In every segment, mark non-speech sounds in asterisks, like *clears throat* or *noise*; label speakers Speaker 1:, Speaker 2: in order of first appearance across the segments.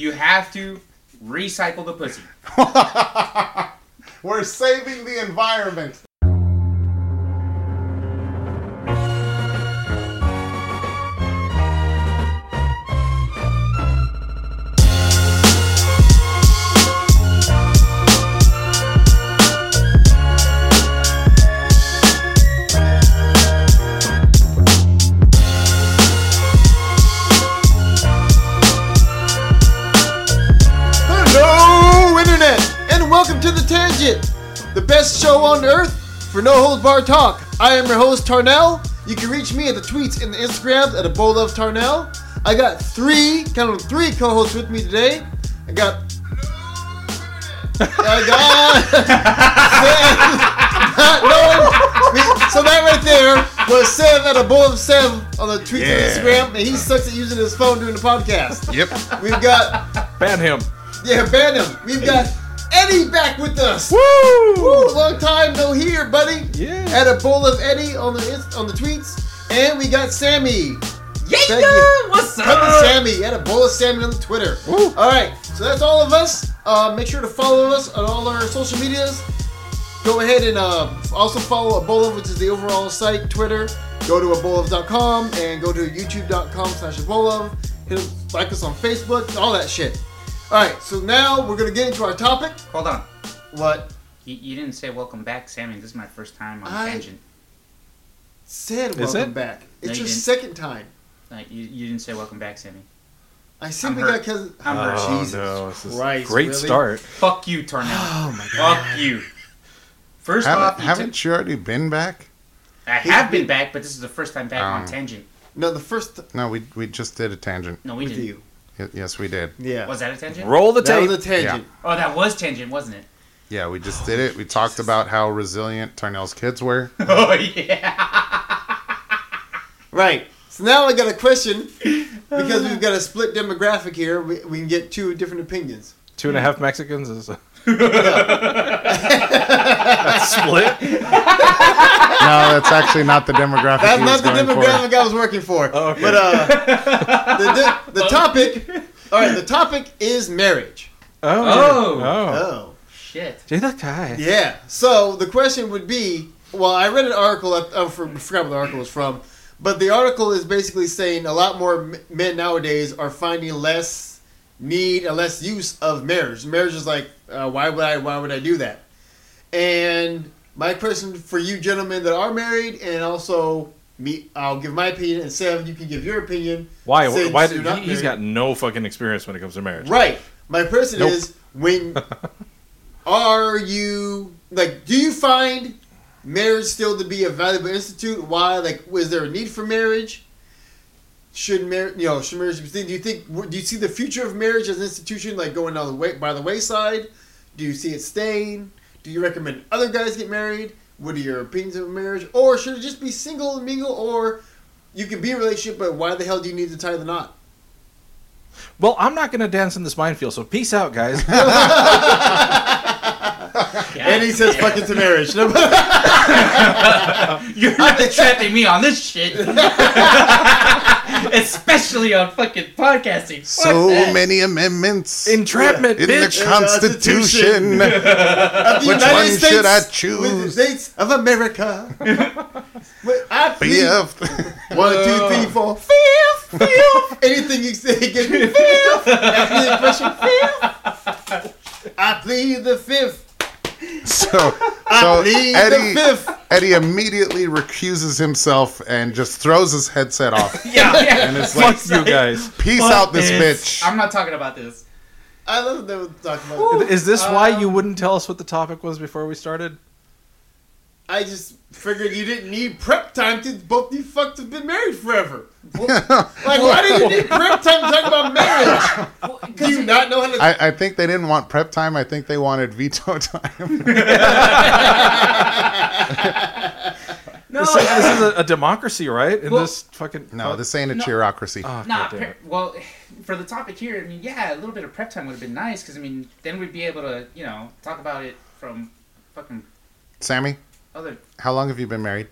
Speaker 1: You have to recycle the pussy. *laughs*
Speaker 2: We're saving the environment.
Speaker 3: Bar talk. I am your host, Tarnell. You can reach me at the tweets and the Instagrams at a bowl of Tarnell. I got three, count them three co hosts with me today. I got. I got. *laughs* Sam. *laughs* no, so that right there was Sam at a bowl of Sam on the tweets
Speaker 2: Yeah.
Speaker 3: and Instagram, and he sucks at using his phone during the podcast.
Speaker 2: Yep.
Speaker 3: We've got
Speaker 4: Ban him.
Speaker 3: yeah, ban him. We've got Eddie back with us.
Speaker 4: Woo!
Speaker 3: Woo, long time no here, buddy.
Speaker 4: Yeah.
Speaker 3: Had a bowl of Eddie on the on the tweets, and we got Sammy.
Speaker 1: Yeah,
Speaker 3: Thank
Speaker 1: what's
Speaker 3: Cousin
Speaker 1: up?
Speaker 3: Sammy had a bowl of Sammy on the Twitter.
Speaker 4: Woo.
Speaker 3: All right, so that's all of us. Uh, make sure to follow us on all our social medias. Go ahead and uh, also follow Abolov, which is the overall site, Twitter. Go to abolov.com and go to youtube.com slash abolov. Hit us, like us on Facebook, all that shit. All right, so now we're gonna get into our topic.
Speaker 1: Hold on.
Speaker 3: What
Speaker 1: You, you didn't say welcome back, Sammy. This is my first time on
Speaker 3: I-
Speaker 1: tangent.
Speaker 3: said
Speaker 4: Is
Speaker 3: welcome
Speaker 4: it?
Speaker 3: back. It's
Speaker 1: No, you
Speaker 3: your
Speaker 1: didn't.
Speaker 3: second time.
Speaker 1: Like you, you didn't say welcome back, Sammy.
Speaker 3: I simply
Speaker 1: hurt.
Speaker 3: got because
Speaker 1: I'm hurt.
Speaker 4: Oh
Speaker 3: Jesus
Speaker 4: no! This is
Speaker 3: Christ,
Speaker 4: great
Speaker 3: really?
Speaker 4: start.
Speaker 1: Fuck you, Tarnell.
Speaker 3: Oh my god.
Speaker 1: Fuck you. First off,
Speaker 2: Haven't,
Speaker 1: you
Speaker 2: haven't
Speaker 1: took-
Speaker 2: you already been back?
Speaker 1: I have been back, but this is the first time back on
Speaker 2: Um,
Speaker 1: tangent.
Speaker 3: No, the first
Speaker 2: No, we we just did a tangent.
Speaker 1: No, we
Speaker 3: with
Speaker 1: didn't.
Speaker 3: you.
Speaker 2: Y- yes, we did.
Speaker 3: Yeah.
Speaker 1: Was that a tangent?
Speaker 4: Roll the
Speaker 3: that
Speaker 4: tape.
Speaker 3: was a tangent.
Speaker 1: Oh, that was tangent, wasn't it?
Speaker 2: Yeah, we just did it. We talked about how resilient Tarnell's kids were. *laughs*
Speaker 1: Oh yeah.
Speaker 3: Right. So now I got a question *laughs* because we've got a split demographic here. We, we can get two different opinions.
Speaker 4: Two and a half Mexicans is a *laughs* *laughs* split.
Speaker 2: No, that's actually not the demographic.
Speaker 3: That's
Speaker 2: he
Speaker 3: not
Speaker 2: was
Speaker 3: the
Speaker 2: going for.
Speaker 3: demographic I was working for.
Speaker 4: Oh, okay.
Speaker 3: But uh, the, the, the topic. All right. The topic is marriage.
Speaker 4: Oh.
Speaker 1: Oh.
Speaker 4: Oh.
Speaker 3: Oh.
Speaker 1: Shit.
Speaker 4: Gee, that guy.
Speaker 3: Yeah. So the question would be, well, I read an article. I, I for- forgot what the article was from, but the article is basically saying a lot more men nowadays are finding less need and less use of marriage. Marriage is like, uh, why would I? Why would I do that? And my question for you gentlemen that are married, and also me, I'll give my opinion, and Sam, you can give your opinion.
Speaker 4: Why? Why? Did,
Speaker 3: not
Speaker 4: he's got no fucking experience when it comes to marriage.
Speaker 3: Right. My question
Speaker 2: Nope.
Speaker 3: is when *laughs* are you like do you find marriage still to be a valuable institute? Why like was there a need for marriage? Should marriage you know, should marriage be do you think do you see the future of marriage as an institution like going down the way by the wayside? Do you see it staying? Do you recommend other guys get married? What are your opinions of marriage? Or should it just be single and mingle or you can be in a relationship, but why the hell do you need to tie the knot?
Speaker 4: Well, I'm not going to dance in this minefield. So peace out, guys. *laughs*
Speaker 3: And he says fucking to marriage. *laughs*
Speaker 1: You're not trapping me on this shit. *laughs* *laughs* Especially on fucking podcasting. Fuck
Speaker 2: So
Speaker 1: that.
Speaker 2: many amendments
Speaker 4: Entrapment,
Speaker 2: in
Speaker 4: bitch.
Speaker 2: the Constitution.
Speaker 3: The
Speaker 2: Which
Speaker 3: United
Speaker 2: one
Speaker 3: States
Speaker 2: should I
Speaker 3: with the
Speaker 2: choose?
Speaker 3: States of America. *laughs* Wait, I plead
Speaker 2: BF. *laughs*
Speaker 3: one, two, three, uh. four, fifth, fifth. Anything you say, get me fifth. After the impression, fifth. I plead the fifth.
Speaker 2: So, so Eddie,
Speaker 3: the fifth.
Speaker 2: Eddie immediately recuses himself and just throws his headset off.
Speaker 1: Yeah, *laughs* yeah.
Speaker 2: And it's
Speaker 4: Fuck
Speaker 2: like,
Speaker 4: you guys.
Speaker 2: peace
Speaker 1: Fuck
Speaker 2: out this
Speaker 1: this.
Speaker 2: bitch.
Speaker 1: I'm not talking about this.
Speaker 3: I love that they would talk about it.
Speaker 4: Is this why
Speaker 1: Um,
Speaker 4: you wouldn't tell us what the topic was before we started?
Speaker 3: I just figured you didn't need prep time to both you fucked have been married forever. *laughs* Like, why do you need prep time to talk about marriage? Do you not know how to?
Speaker 2: I, I think they didn't want prep time. I think they wanted veto *laughs* time. *laughs*
Speaker 1: No,
Speaker 4: This, this is a, a democracy, right? In
Speaker 1: Well-
Speaker 4: this fucking
Speaker 2: no, this ain't a
Speaker 1: No.
Speaker 2: cheerocracy.
Speaker 4: Oh, ah, Nah,
Speaker 1: pre- well, *sighs* for the topic here, I mean, yeah, a little bit of prep time would have been nice because I mean, then we'd be able to, you know, talk about it from fucking
Speaker 2: Sammy,
Speaker 1: other.
Speaker 2: how long have you been married?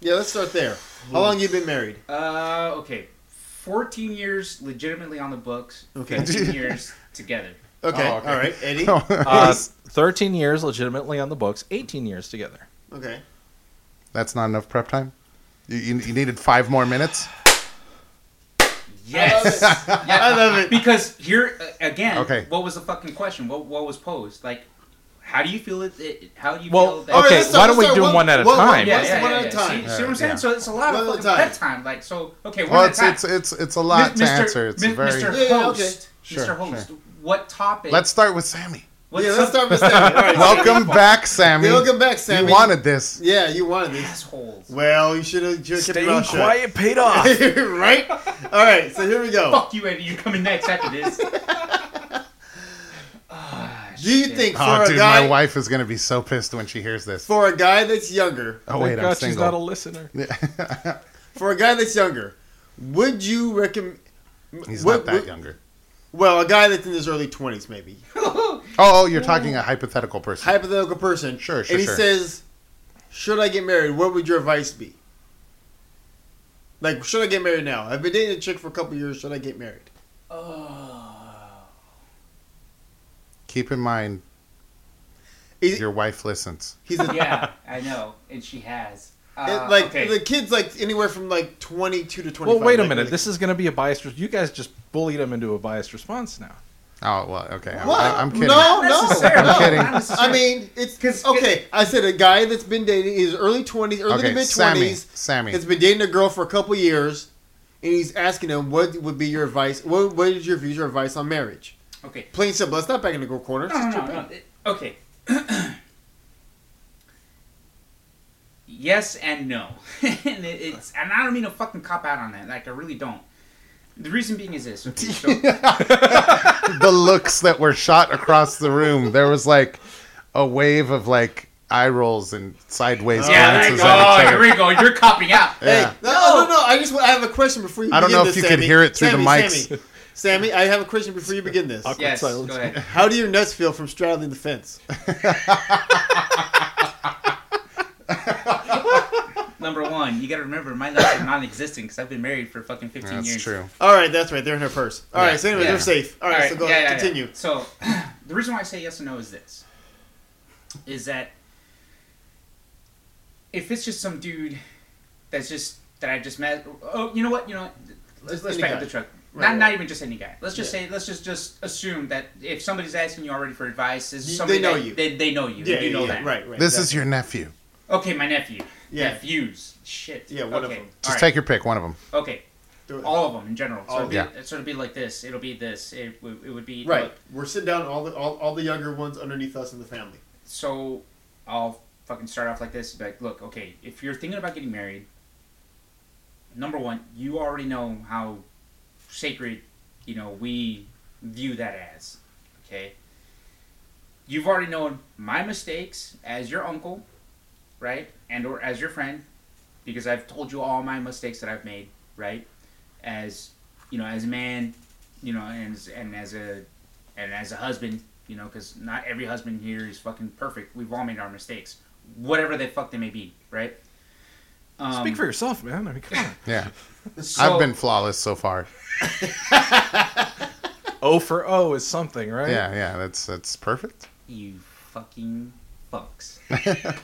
Speaker 3: Yeah, let's start there. How long you been married?
Speaker 1: Uh, okay, 14 years legitimately on the books.
Speaker 3: Okay.
Speaker 1: 15 *laughs* years together.
Speaker 3: Okay.
Speaker 2: Oh, okay.
Speaker 3: All right, Eddie. *laughs*
Speaker 4: Uh, *laughs* 13 years legitimately on the books, 18 years together.
Speaker 3: Okay.
Speaker 2: That's not enough prep time. You, you, you needed five more minutes.
Speaker 1: Yes.
Speaker 3: I
Speaker 1: yeah.
Speaker 3: love it.
Speaker 1: Because here uh, again,
Speaker 2: Okay.
Speaker 1: what was the fucking question? What what was posed? Like, how do you feel it? it how do you
Speaker 4: Well,
Speaker 1: feel that?
Speaker 3: All right,
Speaker 4: Okay,
Speaker 3: let's
Speaker 4: why don't we do
Speaker 3: start
Speaker 4: one at a
Speaker 3: one-
Speaker 4: time?
Speaker 1: yeah,
Speaker 3: What's
Speaker 1: yeah,
Speaker 3: one
Speaker 1: yeah,
Speaker 3: at a time?
Speaker 1: See, see what I'm saying?
Speaker 2: Yeah.
Speaker 1: So it's a lot
Speaker 3: One
Speaker 1: of fucking
Speaker 3: time.
Speaker 1: prep time. Like, so okay, one
Speaker 2: Well,
Speaker 1: at
Speaker 2: it's
Speaker 1: a time.
Speaker 2: it's it's it's a lot to
Speaker 1: Mr.
Speaker 2: answer. It's
Speaker 1: Mi-
Speaker 2: very.
Speaker 1: Mr.
Speaker 3: Yeah, yeah,
Speaker 1: Host,
Speaker 3: okay.
Speaker 2: Sure,
Speaker 1: Mr. Host,
Speaker 2: sure.
Speaker 1: what topic?
Speaker 2: Let's start with Sammy.
Speaker 1: what
Speaker 3: yeah, let's start with Sammy. *laughs* All right.
Speaker 2: Welcome back, Sammy.
Speaker 3: Welcome back, Sammy.
Speaker 2: You wanted this.
Speaker 3: Yeah, you wanted this.
Speaker 1: assholes.
Speaker 3: Well, you should have kept your
Speaker 4: Staying
Speaker 3: mouth
Speaker 4: quiet paid off. *laughs*
Speaker 3: right? All right, so here we go.
Speaker 1: Fuck you, Eddie. You're coming next after this. *laughs*
Speaker 3: Do you
Speaker 1: shit.
Speaker 3: think oh, for
Speaker 2: Oh,
Speaker 3: a
Speaker 2: dude,
Speaker 3: guy
Speaker 2: my wife is gonna be so pissed when she hears this.
Speaker 3: for a guy that's younger,
Speaker 2: Oh wait,
Speaker 4: Thank
Speaker 2: I'm
Speaker 4: God she's not a
Speaker 2: single.
Speaker 4: listener. *laughs*
Speaker 3: for a guy that's younger, would you recommend?
Speaker 2: He's
Speaker 3: what-
Speaker 2: not that
Speaker 3: what-
Speaker 2: younger.
Speaker 3: Well, a guy that's in his early twenties, maybe *laughs*
Speaker 2: oh, oh, oh, oh, you're talking a hypothetical person.
Speaker 3: hypothetical person.
Speaker 2: Sure, sure,
Speaker 3: And he
Speaker 2: sure.
Speaker 3: says, "Should I get married? What would your advice be?" Like, should I get married now? I've been dating a chick for a couple years. Should I get married?
Speaker 2: Keep in mind,
Speaker 3: He-
Speaker 2: your wife listens.
Speaker 3: he's a, *laughs*
Speaker 1: yeah, I know, and she has. Uh,
Speaker 3: it- like
Speaker 1: okay.
Speaker 3: the kid's like anywhere from like twenty two to twenty.
Speaker 4: Well, wait a minute. This is going to be a biased. You guys just bullied him into a biased response now.
Speaker 2: Oh well, okay. I'm,
Speaker 3: What?
Speaker 2: I'm kidding.
Speaker 3: No, no,
Speaker 1: necessarily.
Speaker 2: I'm kidding.
Speaker 1: Not. *laughs*
Speaker 3: I mean, it's
Speaker 1: 'Cause-
Speaker 3: okay. I said a guy that's been dating his early twenties, early to
Speaker 2: Okay,
Speaker 3: mid
Speaker 2: Sammy.
Speaker 3: twenties,
Speaker 2: Sammy.
Speaker 3: has been dating a girl for a couple years, and he's asking him what would be your advice. What what is your views or advice on marriage?
Speaker 1: Okay.
Speaker 3: Plain simple. Let's not back in the girl corner.
Speaker 1: No, no, no, no. It- Okay. yes and no, *laughs* and it, it's and I don't mean to fucking cop out on that. Like I really don't. The reason being is this. Okay, so, *laughs*
Speaker 2: the looks that were shot across the room. There was like a wave of like eye rolls and sideways
Speaker 1: yeah, like,
Speaker 2: glances at
Speaker 1: oh,
Speaker 2: each
Speaker 1: here we go. You're copying out.
Speaker 2: Yeah.
Speaker 3: Hey, no, no, no, I just I have a question before you.
Speaker 2: I don't
Speaker 3: begin
Speaker 2: know
Speaker 3: this,
Speaker 2: if you could
Speaker 3: Sammy.
Speaker 2: hear it through the mics.
Speaker 3: Sammy, Sammy, I have a question before you begin this.
Speaker 4: Awkward
Speaker 1: Yes,
Speaker 4: silence.
Speaker 1: go ahead. *laughs*
Speaker 3: How do your nuts feel from straddling the fence? *laughs*
Speaker 1: Number one, you got to remember my nuts are non-existent because I've been married for fucking 15
Speaker 2: That's
Speaker 1: years.
Speaker 2: true.
Speaker 3: All right, that's right. They're in her purse. All right,
Speaker 2: Yeah,
Speaker 3: so anyway,
Speaker 1: yeah.
Speaker 3: they're safe. All right, so go
Speaker 1: yeah,
Speaker 3: ahead,
Speaker 1: yeah, yeah.
Speaker 3: continue.
Speaker 1: So, *clears throat* the reason why I say yes and no is this: is that if it's just some dude that's just that I just met. Oh, you know what? You know what? Let's, let's
Speaker 3: any
Speaker 1: back
Speaker 3: guy.
Speaker 1: up the truck.
Speaker 3: Right,
Speaker 1: not
Speaker 3: right.
Speaker 1: not even just any guy. Let's just
Speaker 3: Yeah.
Speaker 1: say let's just just assume that if somebody's asking you already for advice, is somebody
Speaker 3: they know
Speaker 1: that-
Speaker 3: you.
Speaker 1: They, they know you.
Speaker 3: Yeah,
Speaker 1: you
Speaker 3: yeah,
Speaker 1: know
Speaker 3: yeah,
Speaker 1: that.
Speaker 3: right, right.
Speaker 2: This is your nephew.
Speaker 1: Okay, my nephew.
Speaker 3: Yeah.
Speaker 1: Nephews. Shit.
Speaker 3: Yeah, one of
Speaker 1: okay.
Speaker 3: them.
Speaker 2: Just
Speaker 1: All
Speaker 2: take your pick, one of them.
Speaker 1: Okay. All of them in general. So,
Speaker 3: All
Speaker 1: it'll be,
Speaker 2: of
Speaker 1: so it'll be like this. It'll be this. It, would- it would be
Speaker 3: Right,
Speaker 1: look,
Speaker 3: we're sitting down all the all, all the younger ones underneath us in the family.
Speaker 1: so I'll fucking start off like this. Like, look, okay, if you're thinking about getting married, number one, you already know how sacred, you know, we view that as. Okay. You've already known my mistakes as your uncle, right, and or as your friend, because I've told you all my mistakes that I've made, right, as you know, as a man, you know, and and as a and as a husband, you know, because not every husband here is fucking perfect. We've all made our mistakes, whatever the fuck they may be, right? Um,
Speaker 4: Speak for yourself, man. I mean, come on.
Speaker 2: Yeah.
Speaker 1: so-
Speaker 2: I've been flawless so far. *laughs*
Speaker 4: O for O is something, right?
Speaker 2: Yeah, yeah. That's that's perfect.
Speaker 1: you fucking fucks.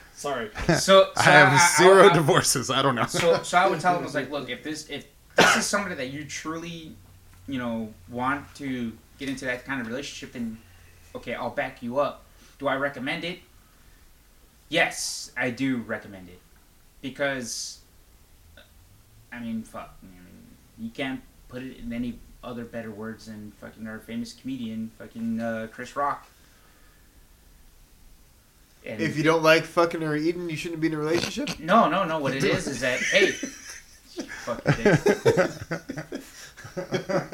Speaker 1: *laughs*
Speaker 4: Sorry.
Speaker 1: So, so
Speaker 2: I have zero
Speaker 1: I-
Speaker 2: divorces. I don't know.
Speaker 1: so, so I would tell them, I was like, *laughs* look, if this if this is somebody that you truly, you know, want to get into that kind of relationship, then okay, I'll back you up. Do I recommend it? Yes, I do recommend it because, I mean, fuck, I mean, you can't put it in any other better words than fucking our famous comedian, fucking uh, Chris Rock. And
Speaker 3: If you don't like fucking or eating, you shouldn't be in a relationship.
Speaker 1: no, no, no. What it is is that hey, *laughs* fucking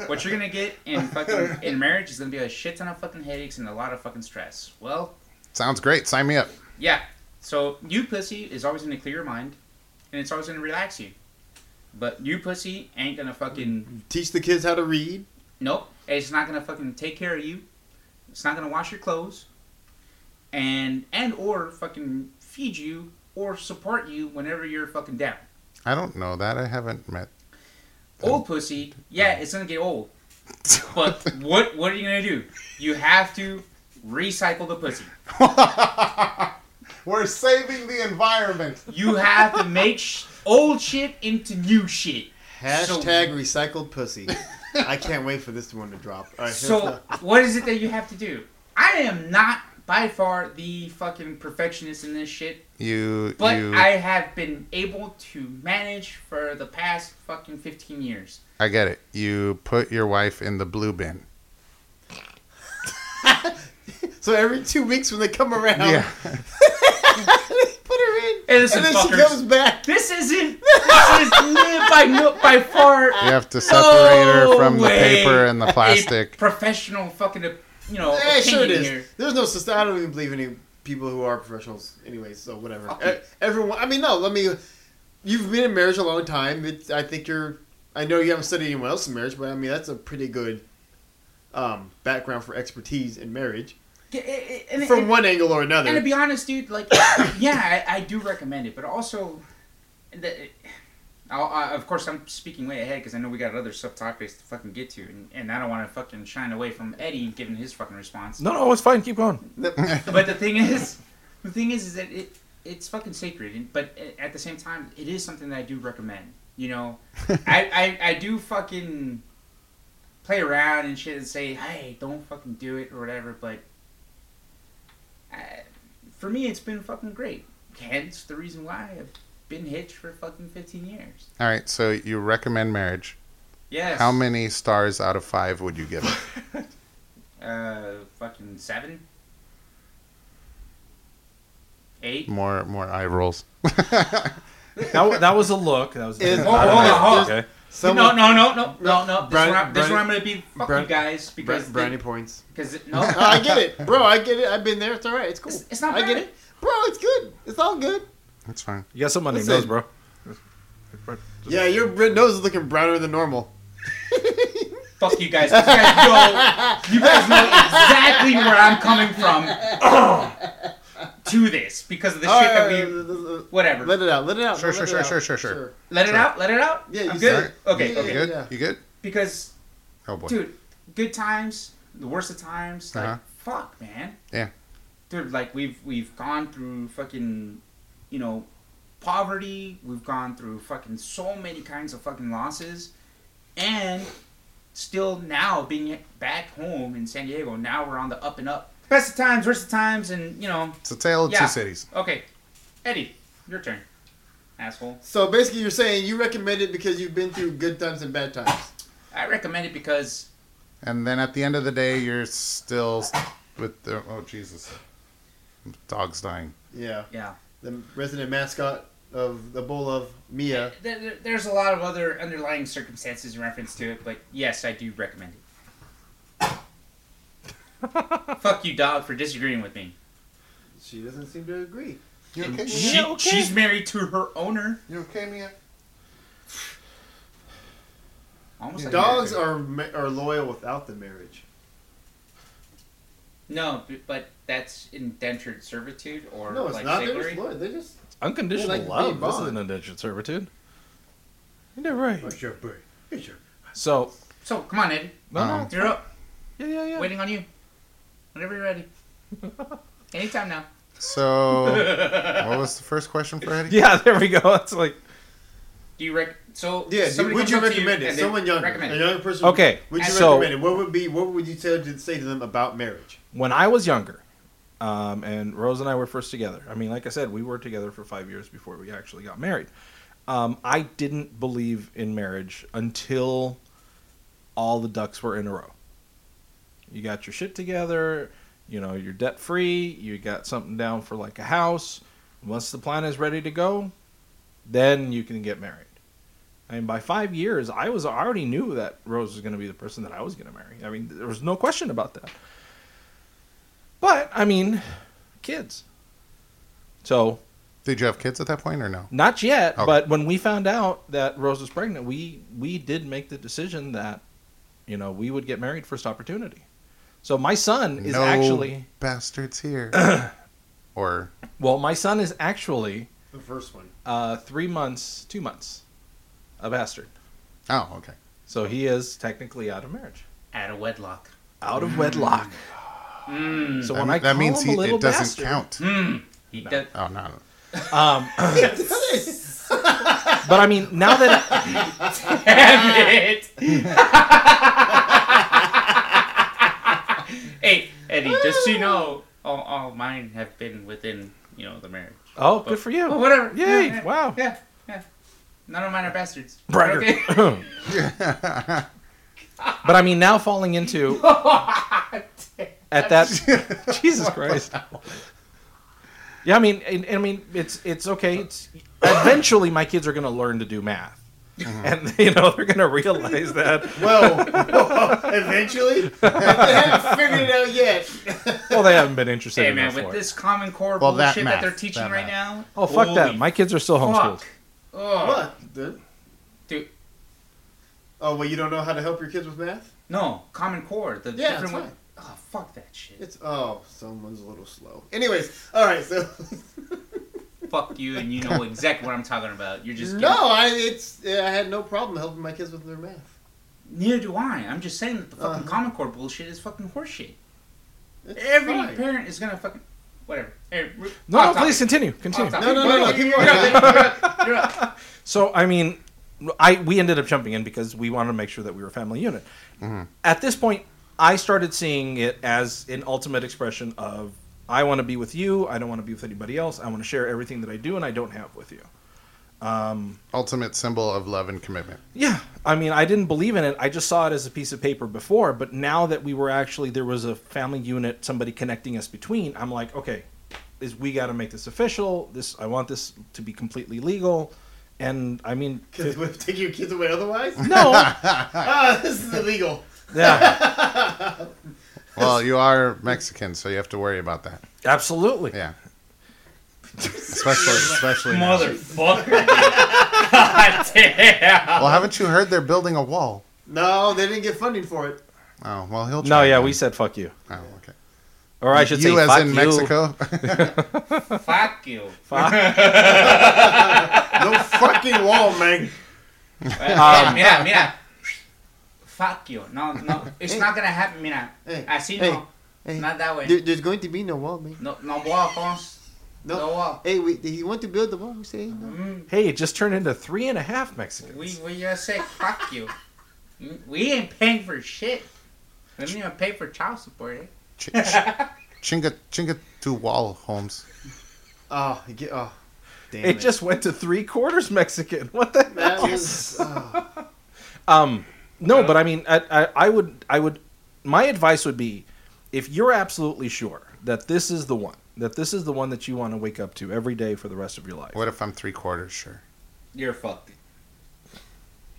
Speaker 1: what you're gonna get in fucking in marriage is gonna be a shit ton of fucking headaches and a lot of fucking stress. Well,
Speaker 2: Sounds great. Sign me up.
Speaker 1: yeah. So you pussy is always gonna clear your mind, and it's always gonna relax you. But you pussy ain't gonna fucking
Speaker 3: Teach the kids how to read.
Speaker 1: nope. It's not gonna fucking take care of you. It's not gonna wash your clothes, and and or fucking feed you or support you whenever you're fucking down.
Speaker 2: I don't know that. I haven't met.
Speaker 1: Old pussy, yeah, oh. it's gonna get old. *laughs* But what what are you gonna do? You have to recycle the pussy. *laughs*
Speaker 2: We're saving the environment.
Speaker 1: You have to make sh- old shit into new shit.
Speaker 3: Hashtag recycled pussy. I can't wait for this one to drop. All right,
Speaker 1: So what is it that you have to do? I am not by far the fucking perfectionist in this shit,
Speaker 2: You
Speaker 1: but
Speaker 2: you
Speaker 1: I have been able to manage for the past fucking 15 years.
Speaker 2: I get it. You put your wife in the blue bin.
Speaker 3: So every two weeks when they come around,
Speaker 2: Yeah. *laughs*
Speaker 3: they put her in,
Speaker 1: Hey, listen,
Speaker 3: and then she comes back.
Speaker 1: This isn't. This is by no, by far.
Speaker 2: You have to separate her
Speaker 1: no
Speaker 2: from the
Speaker 1: way
Speaker 2: paper and the
Speaker 1: a
Speaker 2: plastic.
Speaker 1: professional fucking, you know,
Speaker 3: Yeah, sure it
Speaker 1: opinion
Speaker 3: is.
Speaker 1: here.
Speaker 3: There's no system. I don't even believe any people who are professionals, anyway. So whatever.
Speaker 1: Fuck
Speaker 3: E- Everyone. I mean, no. Let me. You've been in marriage a long time. It's, I think you're. I know you haven't studied anyone else in marriage, but I mean that's a pretty good um, background for expertise in marriage,
Speaker 1: Yeah, it- it- and-
Speaker 3: from
Speaker 1: and-
Speaker 3: one angle or another.
Speaker 1: And to be honest, dude, like, *coughs* yeah, I, I do recommend it, but also, the, I'll, I, of course, I'm speaking way ahead because I know we got other subtopics to fucking get to, and, and I don't want to fucking shine away from Eddie giving his fucking response.
Speaker 4: No, no, it's fine. Keep going.
Speaker 1: But the thing is, the thing is, is that it it's fucking sacred, and, but at the same time, it is something that I do recommend. You know, *laughs* I, I I do fucking play around and shit and say, hey, don't fucking do it or whatever, but uh, for me, it's been fucking great. Hence the reason why I've been hitched for fucking 15 years.
Speaker 2: All right, so you recommend marriage.
Speaker 1: Yes.
Speaker 2: How many stars out of five would you give it? *laughs*
Speaker 1: Uh, fucking seven? Eight?
Speaker 2: More more eye rolls.
Speaker 4: That, that was a look. That was.
Speaker 3: Is-
Speaker 1: Hold on, hold on, hold on.
Speaker 4: Okay.
Speaker 3: Someone-
Speaker 1: no, no, no, no, no, no. This,
Speaker 3: Brownie-
Speaker 1: is where, I'm- this is where I'm gonna be fuck
Speaker 3: brown-
Speaker 1: you guys because
Speaker 3: Bra- brownie points.
Speaker 1: because no, *laughs*
Speaker 3: No, I get it, bro. I get it. I've been there. It's all right. It's cool.
Speaker 1: It's- it's not
Speaker 3: I get it, bro. It's good. It's all good.
Speaker 2: That's fine.
Speaker 4: You got something on your nose, bro.
Speaker 3: Yeah, your red nose is looking browner than normal. *laughs*
Speaker 1: fuck you guys. 'cause *laughs* You guys know, you guys know exactly where I'm coming from to this because of the shit that we. Whatever.
Speaker 3: Let it out. Let it out.
Speaker 2: Sure, sure, sure,
Speaker 3: out.
Speaker 2: sure, sure, sure.
Speaker 1: Let it
Speaker 2: Sure.
Speaker 1: out. Let it out.
Speaker 3: Yeah, you
Speaker 1: I'm
Speaker 3: said
Speaker 1: good. Okay.
Speaker 3: Yeah,
Speaker 2: You
Speaker 1: Okay.
Speaker 2: good?
Speaker 3: yeah.
Speaker 2: You good?
Speaker 1: Because
Speaker 2: Oh boy.
Speaker 1: dude, good times, the worst of times, like
Speaker 2: Uh-huh.
Speaker 1: fuck, man.
Speaker 2: Yeah.
Speaker 1: Dude, like we've we've gone through fucking, you know, poverty. We've gone through fucking so many kinds of fucking losses, and still now being back home in San Diego. Now we're on the up and up. Best of times, worst of times, and you know.
Speaker 2: It's a tale of
Speaker 1: Yeah.
Speaker 2: two cities.
Speaker 1: Okay, Eddie, your turn, asshole.
Speaker 3: So basically, you're saying you recommend it because you've been through good times and bad times.
Speaker 1: I recommend it because
Speaker 2: And then at the end of the day, you're still with the oh Jesus, dog's dying.
Speaker 3: Yeah,
Speaker 1: yeah.
Speaker 3: the resident mascot of the bowl of Mia.
Speaker 1: There- there- There's a lot of other underlying circumstances in reference to it, but yes, I do recommend it. Fuck you, dog, for disagreeing with me.
Speaker 3: She doesn't seem to agree.
Speaker 2: You okay?
Speaker 1: She,
Speaker 4: Yeah, okay.
Speaker 1: She's married to her owner.
Speaker 2: You okay, Mia?
Speaker 1: Almost like
Speaker 3: Dogs are ma- are loyal without the marriage.
Speaker 1: No, b- but that's indentured servitude or
Speaker 3: No, it's
Speaker 1: like
Speaker 3: not. They're just loyal. They just.
Speaker 4: Unconditional
Speaker 3: They like to be
Speaker 4: love. This
Speaker 3: bond.
Speaker 4: is an indentured servitude. You're right.
Speaker 3: What's your boy? What's your-
Speaker 4: So,
Speaker 1: So come on, Eddie,
Speaker 4: no, no,
Speaker 2: Um,
Speaker 1: you're
Speaker 4: fine.
Speaker 1: up.
Speaker 4: Yeah, yeah, yeah.
Speaker 1: Waiting on you. Whenever you're ready. *laughs* Anytime now.
Speaker 2: So, *laughs* what was the first question for Eddie?
Speaker 4: Yeah, there we go. It's like
Speaker 1: Do you rec? So
Speaker 3: Yeah,
Speaker 1: somebody
Speaker 3: would
Speaker 1: comes
Speaker 3: you
Speaker 1: up to
Speaker 3: recommend it?
Speaker 1: and they
Speaker 3: Someone younger,
Speaker 1: recommend
Speaker 3: a
Speaker 1: it.
Speaker 3: younger person.
Speaker 4: Okay,
Speaker 3: Would you
Speaker 4: so-
Speaker 3: recommend it? What would be? What would you tell to say to them about marriage?
Speaker 4: when I was younger, um, and Rose and I were first together. I mean, like I said, we were together for five years before we actually got married. Um, I didn't believe in marriage until all the ducks were in a row. You got your shit together, you know, you're debt free, you got something down for like a house. Once the plan is ready to go, then you can get married. I mean, by five years, I was I already knew that Rose was going to be the person that I was going to marry. I mean, there was no question about that. But I mean, kids. So
Speaker 2: Did you have kids at that point or no?
Speaker 4: not yet,
Speaker 2: Okay.
Speaker 4: but when we found out that Rose was pregnant, we we did make the decision that you know we would get married first opportunity. So my son is
Speaker 2: no
Speaker 4: actually
Speaker 2: bastards here. *clears throat* or
Speaker 4: well, my son is actually
Speaker 3: The first one.
Speaker 4: uh, three months, two months, a bastard.
Speaker 2: Oh, okay.
Speaker 4: So he is technically out of marriage,
Speaker 1: Out of wedlock.
Speaker 4: out of wedlock.
Speaker 1: Mm.
Speaker 4: So
Speaker 2: That,
Speaker 4: when I
Speaker 2: that
Speaker 4: call
Speaker 2: means
Speaker 4: him
Speaker 2: he,
Speaker 4: a little
Speaker 2: it doesn't
Speaker 4: bastard,
Speaker 2: count.
Speaker 1: Mm. He does.
Speaker 2: Oh no. no.
Speaker 4: Um, *laughs* but I mean, now that I,
Speaker 1: Damn it! *laughs* hey, Eddie, just so you know, all, all mine have been within, you know, the marriage.
Speaker 4: oh, good for you.
Speaker 1: Oh, whatever.
Speaker 4: Yay!
Speaker 1: Yeah, yeah,
Speaker 4: Wow.
Speaker 1: Yeah, yeah. None of mine are bastards.
Speaker 4: Bragger.
Speaker 1: Okay. *laughs* *laughs*
Speaker 4: But I mean, now falling into *laughs* at that Jesus Christ. Yeah, I mean, and, and I mean, it's it's okay. It's eventually my kids are going to learn to do math, Uh-huh. and *laughs* you know they're going to realize that.
Speaker 3: Well, *laughs* *laughs* eventually, they haven't figured it out yet.
Speaker 4: Well, they haven't been interested
Speaker 1: hey,
Speaker 4: in
Speaker 1: man, with
Speaker 4: it.
Speaker 1: this Common Core
Speaker 2: Well, that
Speaker 1: bullshit that,
Speaker 2: math,
Speaker 1: they're teaching
Speaker 2: that
Speaker 1: right
Speaker 2: math.
Speaker 1: now.
Speaker 4: Oh fuck that! My kids are still homeschooled.
Speaker 1: fuck. Oh,
Speaker 3: What? Dude?
Speaker 1: Dude.
Speaker 3: Oh, well, you don't know how to help your kids with math?
Speaker 1: No, Common Core. The
Speaker 3: Yeah,
Speaker 1: different
Speaker 3: that's right.
Speaker 1: Oh, fuck that shit.
Speaker 3: It's oh, someone's a little slow. Anyways, all right. So
Speaker 1: fuck you, and you know exactly what I'm talking about. You're just
Speaker 3: no, I it's I had no problem helping my kids with their math.
Speaker 1: Neither do I. I'm just saying that the fucking
Speaker 3: Uh-huh.
Speaker 1: Common Core bullshit is fucking horseshit.
Speaker 3: It's
Speaker 1: Every
Speaker 3: fine.
Speaker 1: parent is gonna fucking whatever. Hey, re-
Speaker 4: No,
Speaker 1: off
Speaker 4: no, please continue. Continue.
Speaker 1: Off.
Speaker 3: No, no, no, no, keep going.
Speaker 1: up, you're up, you're up. *laughs*
Speaker 4: So I mean, I we ended up jumping in because we wanted to make sure that we were a family unit. At this point, I started seeing it as an ultimate expression of I want to be with you. I don't want to be with anybody else. I want to share everything that I do and I don't have with you. Um,
Speaker 2: Ultimate symbol of love and commitment.
Speaker 4: yeah, I mean, I didn't believe in it. I just saw it as a piece of paper before, but now that we were actually there was a family unit, somebody connecting us between. I'm like, okay, is we got to make this official. This I want this to be completely legal. And I mean,
Speaker 3: Because would take your kids away otherwise.
Speaker 4: no, *laughs*
Speaker 3: ah, this is illegal.
Speaker 4: yeah, *laughs*
Speaker 2: Well, you are Mexican, so you have to worry about that.
Speaker 4: absolutely.
Speaker 2: Yeah. Especially, especially. now.
Speaker 1: Motherfucker. dude. God damn.
Speaker 2: Well, haven't you heard they're building a wall?
Speaker 3: No, they didn't get funding for it.
Speaker 2: Oh, well, he'll. Try
Speaker 4: No, yeah,
Speaker 2: then.
Speaker 4: we said fuck you,
Speaker 2: Oh, okay.
Speaker 4: or I should
Speaker 2: you
Speaker 4: say
Speaker 2: as
Speaker 4: fuck
Speaker 2: in
Speaker 4: you.
Speaker 2: Mexico. *laughs*
Speaker 1: Fuck you.
Speaker 4: Fuck. *laughs*
Speaker 3: No fucking wall, man.
Speaker 1: Um, mira, mira. Fuck you. No, no. *laughs* It's not gonna happen, mira.
Speaker 3: Hey,
Speaker 1: Así
Speaker 3: hey,
Speaker 1: no.
Speaker 3: hey.
Speaker 1: Not that way.
Speaker 3: There, there's going to be no wall, man.
Speaker 1: No, no wall, Pons.
Speaker 3: No.
Speaker 1: No wall.
Speaker 3: Hey, we, did you want to build the wall? We say no.
Speaker 1: Mm,
Speaker 4: Hey, it just turned into three and a half Mexicans.
Speaker 1: we, we just say fuck you. Mm, We ain't paying for shit. We don't even pay for child support, eh?
Speaker 2: Ch- ch- *laughs* chinga, chinga to wall, Holmes.
Speaker 3: Oh, you get oh, damn
Speaker 4: it just went to three quarters Mexican. What the
Speaker 3: that
Speaker 4: hell?
Speaker 3: was oh. *laughs*
Speaker 4: Um, no, uh, but I mean, I, I, I would, I would, my advice would be, if you're absolutely sure that this is the one, that this is the one that you want to wake up to every day for the rest of your life.
Speaker 2: What if I'm three quarters sure?
Speaker 1: You're fucked.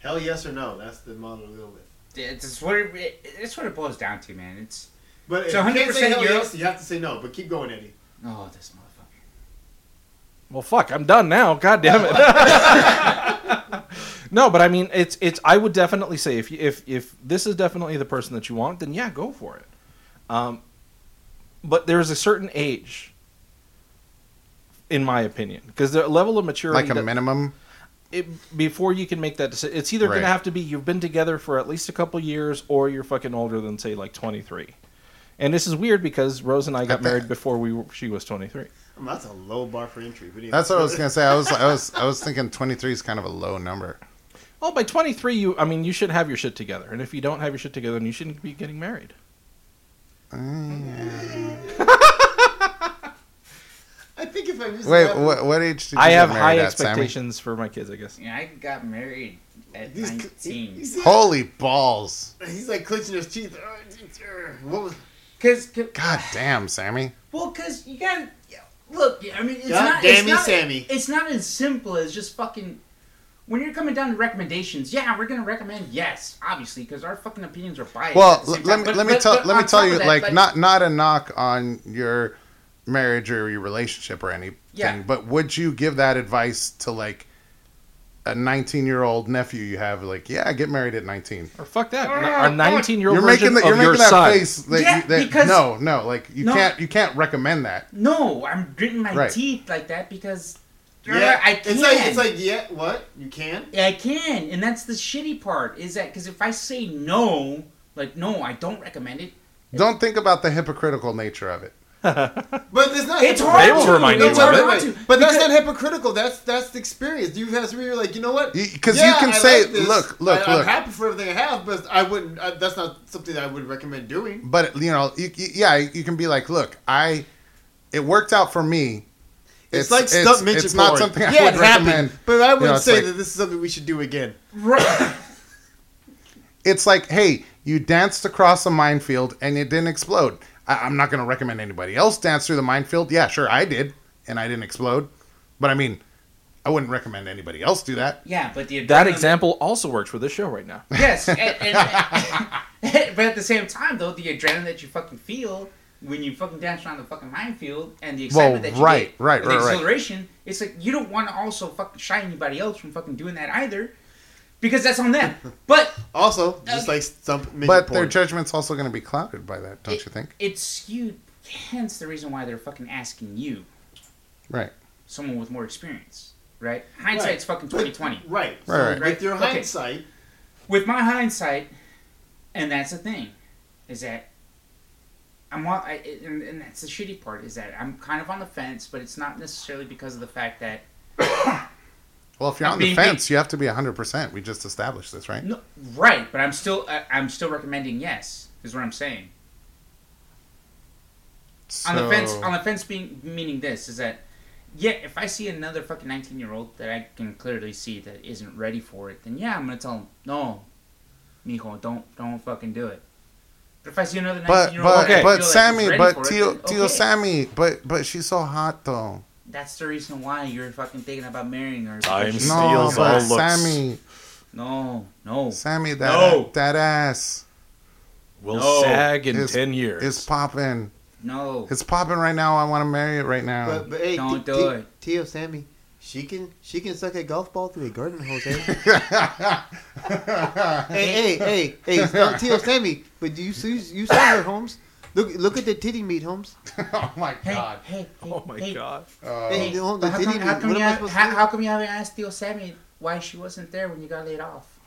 Speaker 3: hell yes or no. That's the model to go with.
Speaker 1: It's what it, it's what it boils down to, man. It's
Speaker 3: But if
Speaker 1: So
Speaker 3: you can't say
Speaker 1: 100%
Speaker 3: hell
Speaker 1: you're-
Speaker 3: yes, you have to say no. But keep going, Eddie.
Speaker 1: oh this motherfucker.
Speaker 4: Well, fuck, I'm done now. God damn it. No, but I mean, it's it's. I would definitely say if you, if if this is definitely the person that you want, then yeah, go for it. Um, but there's a certain age, in my opinion, because the level of maturity
Speaker 2: Like a
Speaker 4: that-
Speaker 2: minimum?
Speaker 4: it, before you can make that decision, it's either going to have to be you've been together for at least a couple years, or you're fucking older than say like 23. And this is weird because Rose and I got
Speaker 2: bet. *laughs*
Speaker 4: married before we were, she was 23.
Speaker 3: I mean, that's a low bar for entry. But anyway.
Speaker 2: That's what I was gonna say. I was, I was, I was *laughs* thinking 23 is kind of a low number.
Speaker 4: Well, by 23, you I mean you should have your shit together, and if you don't have your shit together, then you shouldn't be getting married. *laughs*
Speaker 3: I think if I miss
Speaker 2: Wait,
Speaker 3: that-
Speaker 2: what, what age did you
Speaker 4: I
Speaker 2: get
Speaker 4: have
Speaker 2: married
Speaker 4: high
Speaker 2: at, Sammy?
Speaker 4: expectations for my kids, I guess.
Speaker 1: Yeah, I got married at
Speaker 3: He's,
Speaker 1: 19.
Speaker 3: he's,
Speaker 2: Holy balls!
Speaker 3: he's like clenching his teeth. Oh, what was?
Speaker 1: Cause, 'cause-
Speaker 2: God damn, Sammy.
Speaker 1: well, cause you gotta look. I mean, it's
Speaker 3: God
Speaker 1: not.
Speaker 3: damn
Speaker 1: it's
Speaker 3: you,
Speaker 1: not,
Speaker 3: Sammy.
Speaker 1: It's not as simple as just fucking. When you're coming down to recommendations, yeah, we're gonna recommend yes, obviously, because our fucking opinions are biased.
Speaker 2: Well,
Speaker 1: at
Speaker 2: let me
Speaker 1: But-
Speaker 2: let me
Speaker 1: but-
Speaker 2: tell
Speaker 1: but
Speaker 2: let me tell you
Speaker 1: that,
Speaker 2: like not not a knock on your marriage or your relationship or anything,
Speaker 1: Yeah.
Speaker 2: but would you give that advice to like a 19 year old nephew you have? Like, yeah, get married at 19.
Speaker 4: Or fuck that.
Speaker 1: Ah,
Speaker 4: Our 19 year old
Speaker 2: You're
Speaker 4: version
Speaker 2: making that you're
Speaker 4: of your
Speaker 2: making that
Speaker 4: son.
Speaker 2: face that,
Speaker 1: Yeah,
Speaker 2: you, that
Speaker 1: because-
Speaker 2: no no like you
Speaker 1: No.
Speaker 2: can't you can't recommend that.
Speaker 1: No, I'm gritting my
Speaker 2: Right.
Speaker 1: teeth like that because
Speaker 3: Yeah,
Speaker 1: I can.
Speaker 3: It's like it's like yeah. What you can?
Speaker 1: Yeah, I can, and that's the shitty part. Is that because if I say no, like no, I don't recommend it.
Speaker 2: Don't think about the hypocritical nature of it. *laughs*
Speaker 3: But it's not.
Speaker 1: It's hard
Speaker 4: They will remind you
Speaker 1: it's
Speaker 4: of it.
Speaker 3: wait,
Speaker 1: not
Speaker 3: wait.
Speaker 1: to.
Speaker 3: But that's not hypocritical. That's that's the experience. You have where you're like, you know what?
Speaker 2: Because
Speaker 3: Yeah,
Speaker 2: you can
Speaker 3: I
Speaker 2: say,
Speaker 3: like
Speaker 2: look, look,
Speaker 3: I, I'm
Speaker 2: look.
Speaker 3: happy for everything I have, but I wouldn't. I, that's not something I would recommend doing.
Speaker 2: But you know, you, you- yeah, you can be like, look, I, it worked out for me.
Speaker 3: It's, like stunt midget
Speaker 2: It's not something I
Speaker 3: yeah,
Speaker 2: would
Speaker 3: it happened. But I wouldn't
Speaker 2: know,
Speaker 3: say
Speaker 2: like-
Speaker 3: that this is something we should do again.
Speaker 1: Right. *laughs*
Speaker 2: It's like, hey, you danced across a minefield and it didn't explode. I, I'm not going to recommend anybody else dance through the minefield. Yeah, sure, I did, and I didn't explode. But I mean, I wouldn't recommend anybody else do that.
Speaker 1: Yeah, but the
Speaker 4: That example also works for this show right now.
Speaker 1: Yes, and, and- *laughs* *laughs* but at the same time, though, the adrenaline that you fucking feel when you fucking dance around the fucking minefield and the excitement
Speaker 2: Well,
Speaker 1: that you
Speaker 2: right,
Speaker 1: get,
Speaker 2: right,
Speaker 1: and
Speaker 2: right,
Speaker 1: the
Speaker 2: right.
Speaker 1: it's like you don't want to also fucking shy anybody else from fucking doing that either, because that's on them. *laughs* But
Speaker 3: Also, just
Speaker 1: Okay.
Speaker 3: like stump midget
Speaker 2: But
Speaker 3: porn.
Speaker 2: their judgment's also going to be clouded by that, don't
Speaker 1: it-
Speaker 2: you think?
Speaker 1: It's skewed. Hence the reason why they're fucking asking you,
Speaker 2: Right.
Speaker 1: someone with more experience, right? Hindsight's fucking twenty twenty.
Speaker 3: Right. So
Speaker 2: Right, right.
Speaker 3: with your
Speaker 1: Okay.
Speaker 3: hindsight,
Speaker 1: with my hindsight, and that's the thing, is that I'm I, and, and that's the shitty part is that I'm kind of on the fence, but it's not necessarily because of the fact that *coughs*
Speaker 2: Well, if you're
Speaker 1: I'm
Speaker 2: on the fence, you have to be 100%. We just established this, right?
Speaker 1: no, right, but I'm still I, I'm still recommending yes is what I'm saying. on the fence, on the fence being meaning this is that yeah, if I see another fucking 19 year old that I can clearly see that isn't ready for it, then yeah, I'm gonna tell him no, mijo, don't don't fucking do it. But if I see another 19
Speaker 2: But
Speaker 1: year old,
Speaker 2: but
Speaker 4: Okay.
Speaker 2: but Sammy, but Tio
Speaker 1: Tio,
Speaker 2: Tio Sammy, but but she's so hot though.
Speaker 1: That's the reason why you're fucking thinking about marrying her.
Speaker 4: Time
Speaker 2: No,
Speaker 4: Steals all
Speaker 2: but
Speaker 4: looks.
Speaker 2: Sammy,
Speaker 1: No, no.
Speaker 2: Sammy, that
Speaker 1: No.
Speaker 2: that ass
Speaker 4: Will
Speaker 1: No.
Speaker 4: sag in
Speaker 2: Is-
Speaker 4: ten years.
Speaker 2: It's popping.
Speaker 1: No.
Speaker 2: It's popping right now. I want to marry it right now.
Speaker 3: but, but hey,
Speaker 1: Don't
Speaker 3: T-
Speaker 1: do
Speaker 3: T-
Speaker 1: it.
Speaker 3: Tio Sammy, she can she can suck a golf ball through a garden hose. Eh? *laughs* hey, hey, hey, hey, uh, Tio Sammy, but do you see you saw her, Holmes? Look look at the titty meat, Holmes. *laughs*
Speaker 2: oh my god.
Speaker 1: hey, hey,
Speaker 4: oh my
Speaker 1: hey,
Speaker 4: god.
Speaker 2: Uh,
Speaker 3: Hey, the, the
Speaker 1: But how come,
Speaker 3: meat.
Speaker 1: how, come
Speaker 3: what
Speaker 1: you
Speaker 3: am I
Speaker 1: ha- how, how come you haven't asked Tio Sammy why she wasn't there when you got laid off?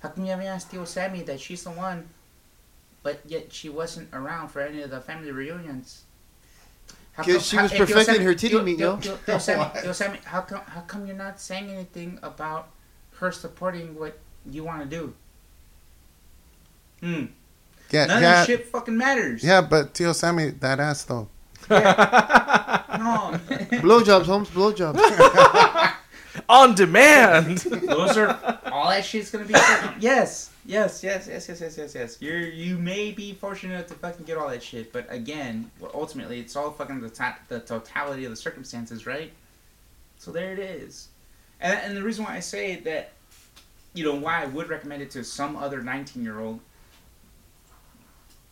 Speaker 1: How come you haven't asked Tio Sammy that she's the one, but yet she wasn't around for any of the family reunions? How
Speaker 3: 'Cause
Speaker 1: come-
Speaker 3: she was
Speaker 1: hey,
Speaker 3: perfecting
Speaker 1: Sammy-
Speaker 3: her titty meat,
Speaker 1: Tio-
Speaker 3: yo.
Speaker 1: Tio- Tio Sammy,
Speaker 2: What?
Speaker 1: Tio Sammy, how come how come you're not saying anything about her supporting what you want to do? Hmm.
Speaker 2: yeah,
Speaker 1: None
Speaker 2: yeah,
Speaker 1: of this shit fucking matters.
Speaker 2: yeah. But Tio Sammy, that ass though. *laughs*
Speaker 1: No.
Speaker 3: Blowjobs, Holmes, blowjobs. *laughs*
Speaker 4: On demand.
Speaker 1: Those are all that shit's gonna be. *coughs* fucking- yes, yes, yes, yes, yes, yes, yes, yes. You're you may be fortunate enough to fucking get all that shit, but again, well, ultimately, it's all fucking the to- the totality of the circumstances, right? So there it is, and and the reason why I say that, you know, why I would recommend it to some other nineteen year old.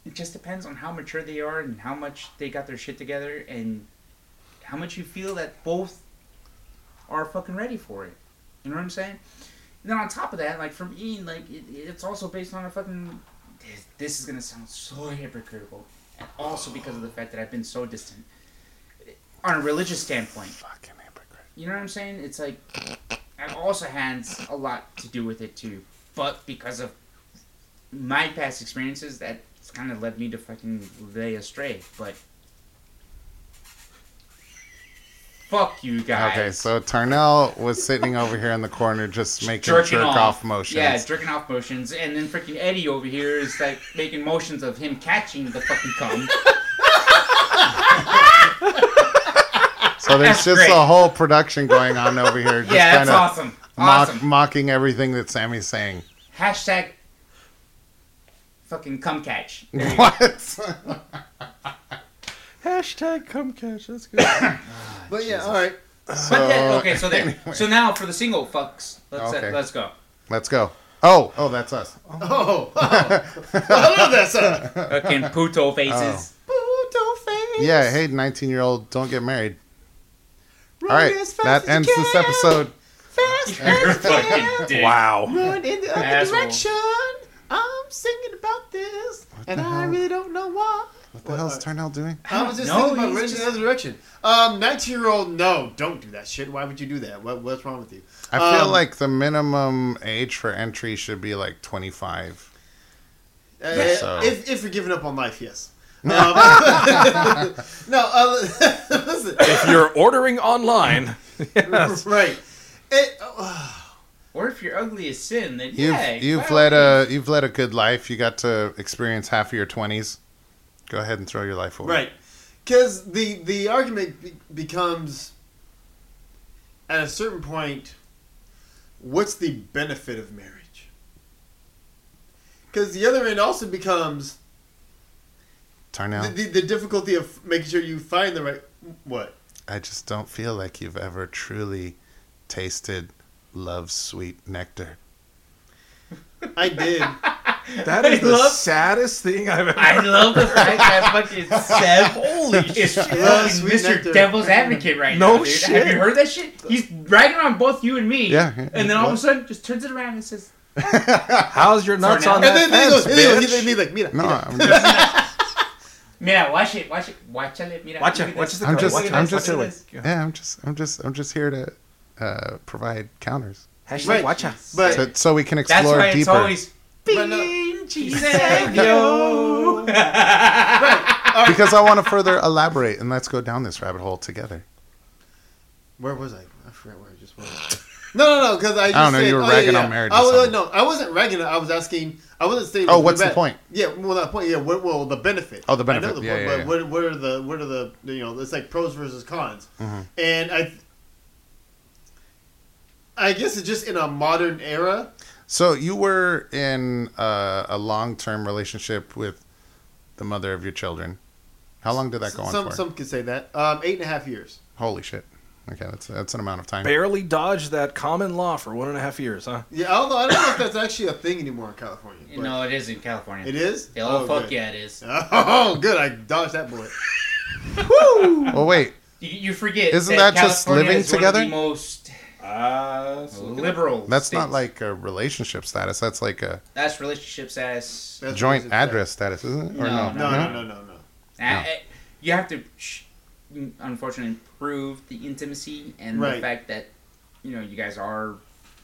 Speaker 1: It just depends on how mature they are and how much they got their shit together and how much you feel that both are fucking ready for it. You know what I'm saying? And then on top of that, like for me, like it, it's also based on a fucking. This, this is gonna sound so hypocritical, and also because of the fact that I've been so distant. On a religious standpoint,
Speaker 2: Fucking hypocrite.
Speaker 1: you know what I'm saying? It's like it also has a lot to do with it too, but because of my past experiences, that's kind of led me to fucking lay astray. But fuck you guys.
Speaker 2: Okay, so Tarnell was sitting over here in the corner just making
Speaker 1: jerking
Speaker 2: jerk
Speaker 1: off.
Speaker 2: off motions.
Speaker 1: Yeah, jerking off motions, and then freaking Eddie over here is like making motions of him catching the fucking cum. *laughs*
Speaker 2: so there's
Speaker 1: That's
Speaker 2: just
Speaker 1: great.
Speaker 2: a whole production going on over here. Just
Speaker 1: yeah, that's
Speaker 2: kinda
Speaker 1: awesome.
Speaker 2: Mock,
Speaker 1: Awesome.
Speaker 2: Mocking everything that Sammy's saying.
Speaker 1: Hashtag fucking cum catch. There you go.
Speaker 2: What? *laughs*
Speaker 4: Hashtag come catch. That's good. *coughs*
Speaker 3: But yeah, all right.
Speaker 1: But then, okay, so there.
Speaker 2: anyway.
Speaker 1: So now for the single fucks, let's uh,
Speaker 2: Okay.
Speaker 1: let's go.
Speaker 2: Let's go. Oh, oh, that's us.
Speaker 3: Oh, *laughs* oh. hello there, sir.
Speaker 1: Fucking puto faces.
Speaker 3: Puto face.
Speaker 2: Yeah, hey, 19 year old, don't get married.
Speaker 3: Run
Speaker 2: All right,
Speaker 3: as fast
Speaker 2: that
Speaker 3: as you
Speaker 2: ends this
Speaker 3: can.
Speaker 2: episode.
Speaker 3: Fast *laughs*
Speaker 1: You're
Speaker 3: as
Speaker 1: fucking
Speaker 3: can.
Speaker 1: dick.
Speaker 4: wow.
Speaker 3: Run in the other
Speaker 1: Asshole.
Speaker 3: direction. I'm singing about this, and
Speaker 2: the
Speaker 3: I
Speaker 2: hell?
Speaker 3: really don't know why.
Speaker 2: What the hell is Tarnell doing?
Speaker 3: I was just
Speaker 1: No,
Speaker 3: thinking about
Speaker 1: he's
Speaker 3: running in
Speaker 1: just-
Speaker 3: another direction. Um, 19 year old, no, don't do that shit. Why would you do that? What, what's wrong with you?
Speaker 2: I feel
Speaker 3: Um,
Speaker 2: like the minimum age for entry should be like 25.
Speaker 3: Uh,
Speaker 2: so-
Speaker 3: if, if you're giving up on life, yes. *laughs* Um, *laughs* no, uh, *laughs* listen.
Speaker 4: If you're ordering online, yes.
Speaker 3: Right. It, uh,
Speaker 1: Or if you're ugly as sin, then
Speaker 2: You've
Speaker 1: yeah,
Speaker 2: you've led a you've led a good life. You got to experience half of your 20s. Go ahead and throw your life away.
Speaker 3: right. Because the, the argument be- becomes at a certain point, what's the benefit of marriage? Because the other end also becomes
Speaker 2: Tarnell,
Speaker 3: the, the, the difficulty of making sure you find the right. What?
Speaker 2: I just don't feel like you've ever truly tasted love's sweet nectar.
Speaker 3: I did.
Speaker 4: That is
Speaker 1: I
Speaker 4: the
Speaker 1: love-
Speaker 4: saddest thing I've ever.
Speaker 1: I love the fact that *laughs* fucking Seth
Speaker 4: Holy shit.
Speaker 1: fucking Mr. Devil's Advocate right
Speaker 4: No
Speaker 1: now, dude.
Speaker 4: shit.
Speaker 1: Have you heard that shit? He's bragging on both you and me.
Speaker 2: Yeah.
Speaker 1: And then all of a sudden, just turns it around and says, *laughs*
Speaker 4: How's your nuts on that
Speaker 3: then, then he goes,
Speaker 4: fence,
Speaker 3: and he goes, he, he's like, mira,
Speaker 2: No,
Speaker 3: mira.
Speaker 2: I'm just *laughs*
Speaker 1: "Mira, watch it, watch it, watch it, mira."
Speaker 4: Watch it, watch it.
Speaker 2: I'm just- I'm just-
Speaker 1: look
Speaker 2: yeah, I'm just I'm just I'm just here to uh, provide counters
Speaker 4: Hashtag
Speaker 3: Right.
Speaker 4: watch out.
Speaker 3: But
Speaker 2: so, so we can
Speaker 1: That's
Speaker 2: explore
Speaker 1: why it's
Speaker 2: deeper.
Speaker 1: always
Speaker 3: But no-
Speaker 1: Pinchi
Speaker 3: right.
Speaker 2: because I want to further elaborate and let's go down this rabbit hole together.
Speaker 3: Where was I? I forgot where I just was. No, no, no, because I just
Speaker 2: don't know,
Speaker 3: said,
Speaker 2: you were
Speaker 3: oh,
Speaker 2: ragging
Speaker 3: yeah,
Speaker 2: on marriage
Speaker 3: I was,
Speaker 2: something.
Speaker 3: no, I wasn't ragging. I was asking. I wasn't saying.
Speaker 2: Oh, what's the
Speaker 3: bad.
Speaker 2: point?
Speaker 3: Yeah, well, that point. Yeah, what, well, the benefit.
Speaker 2: Oh, the benefit.
Speaker 3: I know the
Speaker 2: Yeah,
Speaker 3: point,
Speaker 2: yeah,
Speaker 3: but. What, what are the what are the you know? It's like pros versus cons,
Speaker 2: Mhm.
Speaker 3: and I. I guess it's just in a modern era.
Speaker 2: So you were in uh, a long-term relationship with the mother of your children. How long did that go on
Speaker 3: some
Speaker 2: for?
Speaker 3: some could say that. Um, eight and a half years.
Speaker 2: Holy shit! Okay, that's that's an amount of time.
Speaker 4: Barely dodged that common law for one and a half years, huh?
Speaker 3: Yeah, although I don't know if that's actually a thing anymore in California.
Speaker 1: You
Speaker 3: but-
Speaker 1: know, it is in California.
Speaker 3: it is.
Speaker 1: Oh,
Speaker 3: oh,
Speaker 1: fuck
Speaker 3: good.
Speaker 1: yeah, it is. *laughs*
Speaker 3: Oh, good. I dodged that bullet. *laughs* Woo!
Speaker 2: Well, wait.
Speaker 1: You, you forget.
Speaker 2: Isn't that just
Speaker 1: California
Speaker 2: living
Speaker 1: is one of
Speaker 2: together?
Speaker 1: the most
Speaker 4: Uh,
Speaker 1: liberal.
Speaker 2: That's not like a relationship status. That's like a
Speaker 1: That's relationship status.
Speaker 3: That's
Speaker 2: joint
Speaker 3: what it
Speaker 2: address status, isn't it? Or
Speaker 1: No,
Speaker 3: No, no, no, no, no.
Speaker 1: Uh, uh, you have to, unfortunately, prove the intimacy and the fact that you know you guys are.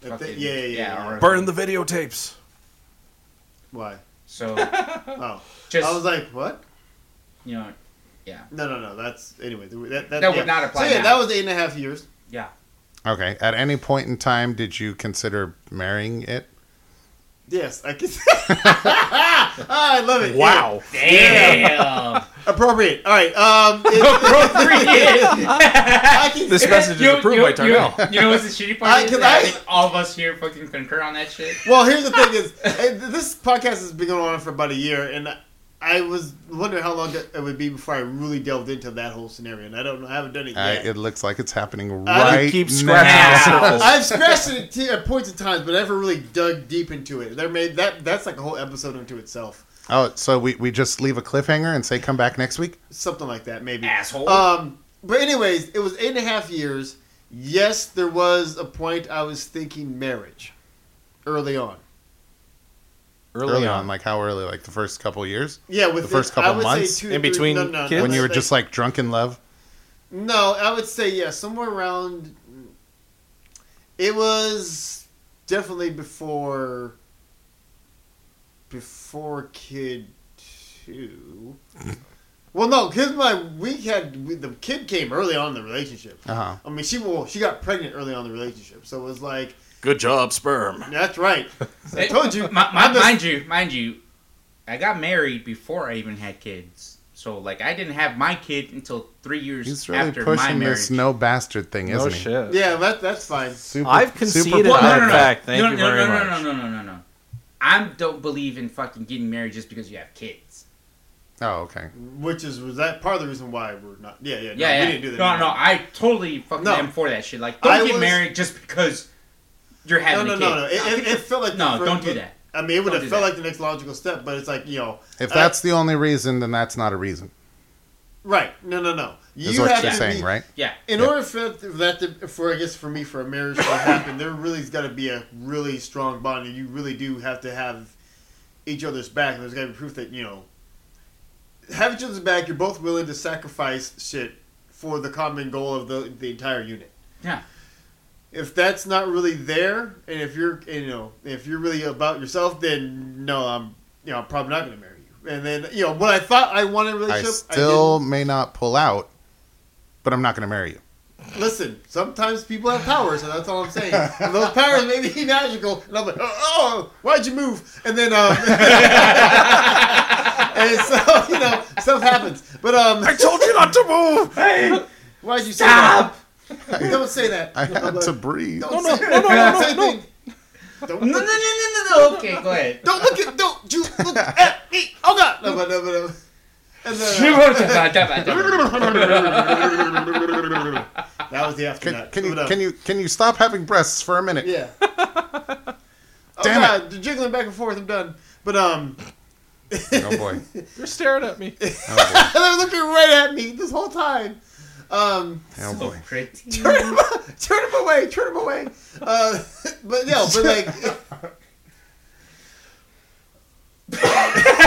Speaker 3: If
Speaker 1: fucking-
Speaker 3: they- yeah, yeah, yeah. yeah.
Speaker 1: are-
Speaker 4: Burn the videotapes.
Speaker 3: Why?
Speaker 1: So *laughs*
Speaker 3: Oh,
Speaker 1: just
Speaker 3: I was like, what?
Speaker 1: you know, yeah.
Speaker 3: No, no, no. That's anyway. That, that,
Speaker 1: That
Speaker 3: yeah.
Speaker 1: would not apply
Speaker 3: So yeah,
Speaker 1: now.
Speaker 3: that was eight and a half years.
Speaker 1: yeah.
Speaker 2: Okay. At any point in time, did you consider marrying it?
Speaker 3: Yes, I can. *laughs* Ah, I love it.
Speaker 4: Wow.
Speaker 1: Damn.
Speaker 3: Yeah. Appropriate. All right. Um, it- *laughs* I can,
Speaker 4: This message is approved
Speaker 1: you-
Speaker 4: by
Speaker 1: you-
Speaker 4: Tarnell.
Speaker 1: You know what's the shitty part?
Speaker 3: I-
Speaker 1: is?
Speaker 3: 'cause
Speaker 1: That I
Speaker 3: I-
Speaker 1: think all of us here fucking concur on that shit.
Speaker 3: Well, here's the thing: is *laughs* this podcast has been going on for about a year, and I was wondering how long it would be before I really delved into that whole scenario, and I don't know. I haven't done it
Speaker 2: Uh,
Speaker 3: yet.
Speaker 2: it looks like it's happening right
Speaker 3: I
Speaker 2: right
Speaker 4: keep
Speaker 2: now.
Speaker 4: scratching the surface.
Speaker 3: I've scratched it at points in times, but I never really dug deep into it. There made that that's like a whole episode unto itself,
Speaker 2: Oh, so we, we just leave a cliffhanger and say come back next week?
Speaker 3: something like that, maybe.
Speaker 1: Asshole.
Speaker 3: Um, but anyways, it was eight and a half years. Yes, there was a point I was thinking marriage early on.
Speaker 2: Early, on. like how early? Like the first couple years?
Speaker 3: Yeah, with
Speaker 2: The first couple
Speaker 3: I would
Speaker 2: months?
Speaker 3: say two,
Speaker 4: In
Speaker 3: three-
Speaker 4: between
Speaker 3: no, no,
Speaker 4: kids?
Speaker 2: when you were
Speaker 3: like-
Speaker 2: just like drunk in love?
Speaker 3: No, I would say yeah, somewhere around. It was definitely before. Before kid two. well, no, because my we had we, the kid came early on in the relationship.
Speaker 2: Uh huh.
Speaker 3: I mean, she well, she got pregnant early on in the relationship, so it was like
Speaker 4: Good job, sperm.
Speaker 3: that's right. *laughs* I told you,
Speaker 1: Mi- mi-
Speaker 3: I'm
Speaker 1: mind you, mind you, I got married before I even had kids. So like I didn't have my kid until three years
Speaker 2: He's really
Speaker 1: after my marriage.
Speaker 2: this no bastard thing, isn't he?
Speaker 4: shit.
Speaker 3: Yeah, that that's fine.
Speaker 2: Super,
Speaker 4: I've conceded
Speaker 1: Well, no, no, no.
Speaker 4: fact. Thank
Speaker 1: no,
Speaker 4: you
Speaker 1: no,
Speaker 4: very
Speaker 1: no,
Speaker 4: much.
Speaker 1: No, no, no, no, no, no. I don't believe in fucking getting married just because you have kids.
Speaker 2: Oh, okay.
Speaker 3: Which is was that part of the reason why we're not? Yeah, yeah, no,
Speaker 1: Yeah,
Speaker 3: we didn't do that.
Speaker 1: No, no, I totally fucking
Speaker 3: No.
Speaker 1: am for that shit. Like, don't
Speaker 3: I
Speaker 1: get
Speaker 3: was-
Speaker 1: married just because you're
Speaker 3: No,
Speaker 1: having
Speaker 3: no,
Speaker 1: a
Speaker 3: no,
Speaker 1: kid.
Speaker 3: no. It, it, it felt like the
Speaker 1: No, don't do that.
Speaker 3: I mean, it would
Speaker 1: Don't
Speaker 3: have felt
Speaker 1: that.
Speaker 3: like the next logical step, but it's like you know,
Speaker 2: If
Speaker 3: uh,
Speaker 2: that's the only reason, then that's not a reason.
Speaker 3: right. No, no, no. You
Speaker 2: Is what
Speaker 3: have
Speaker 2: you're
Speaker 3: to
Speaker 2: saying,
Speaker 3: be,
Speaker 2: right?
Speaker 1: Yeah.
Speaker 3: In
Speaker 2: Yeah.
Speaker 3: order for that to, for I guess for me for a marriage to happen, there really's got to be a really strong bond, and you really do have to have each other's back. And there's got to be proof that you know have each other's back. You're both willing to sacrifice shit for the common goal of the the entire unit.
Speaker 1: Yeah.
Speaker 3: If that's not really there, and if you're you know if you're really about yourself, then no, I'm you know I'm probably not going to marry you. And then you know what I thought I wanted in a
Speaker 2: I
Speaker 3: relationship, I
Speaker 2: still may not pull out, but I'm not going to marry you.
Speaker 3: listen. Sometimes people have powers, and that's all I'm saying. *laughs* And those powers may be magical, and I'm like, oh, oh why'd you move? And then um, *laughs* and so you know stuff happens. But um,
Speaker 4: I told you not to move.
Speaker 1: Hey, *laughs*
Speaker 3: why'd you say
Speaker 1: stop!
Speaker 3: That? *laughs* Don't say that.
Speaker 2: I had to breathe.
Speaker 3: Don't
Speaker 4: No, no,
Speaker 3: say,
Speaker 4: no, no, no,
Speaker 3: say
Speaker 4: no, no.
Speaker 3: thing. Don't
Speaker 1: No, no, no,
Speaker 3: look,
Speaker 1: no, no, no. Okay, go ahead.
Speaker 3: don't look at don't you look at me. Oh God! No, but no, but no. And then, uh, that was the after
Speaker 2: Can,
Speaker 3: that.
Speaker 2: can you
Speaker 3: But,
Speaker 2: can you can you stop having breasts for a minute?
Speaker 3: Yeah. *laughs* oh
Speaker 2: Damn
Speaker 3: God! The jiggling back and forth. I'm done. But um,
Speaker 2: Oh boy. *laughs*
Speaker 4: You're staring at me.
Speaker 2: Oh
Speaker 3: they're looking right at me this whole time. Um,
Speaker 2: boy. Oh boy.
Speaker 1: Pretty.
Speaker 3: turn him, turn him away, turn him away. Uh, *laughs* but no, but like. *laughs*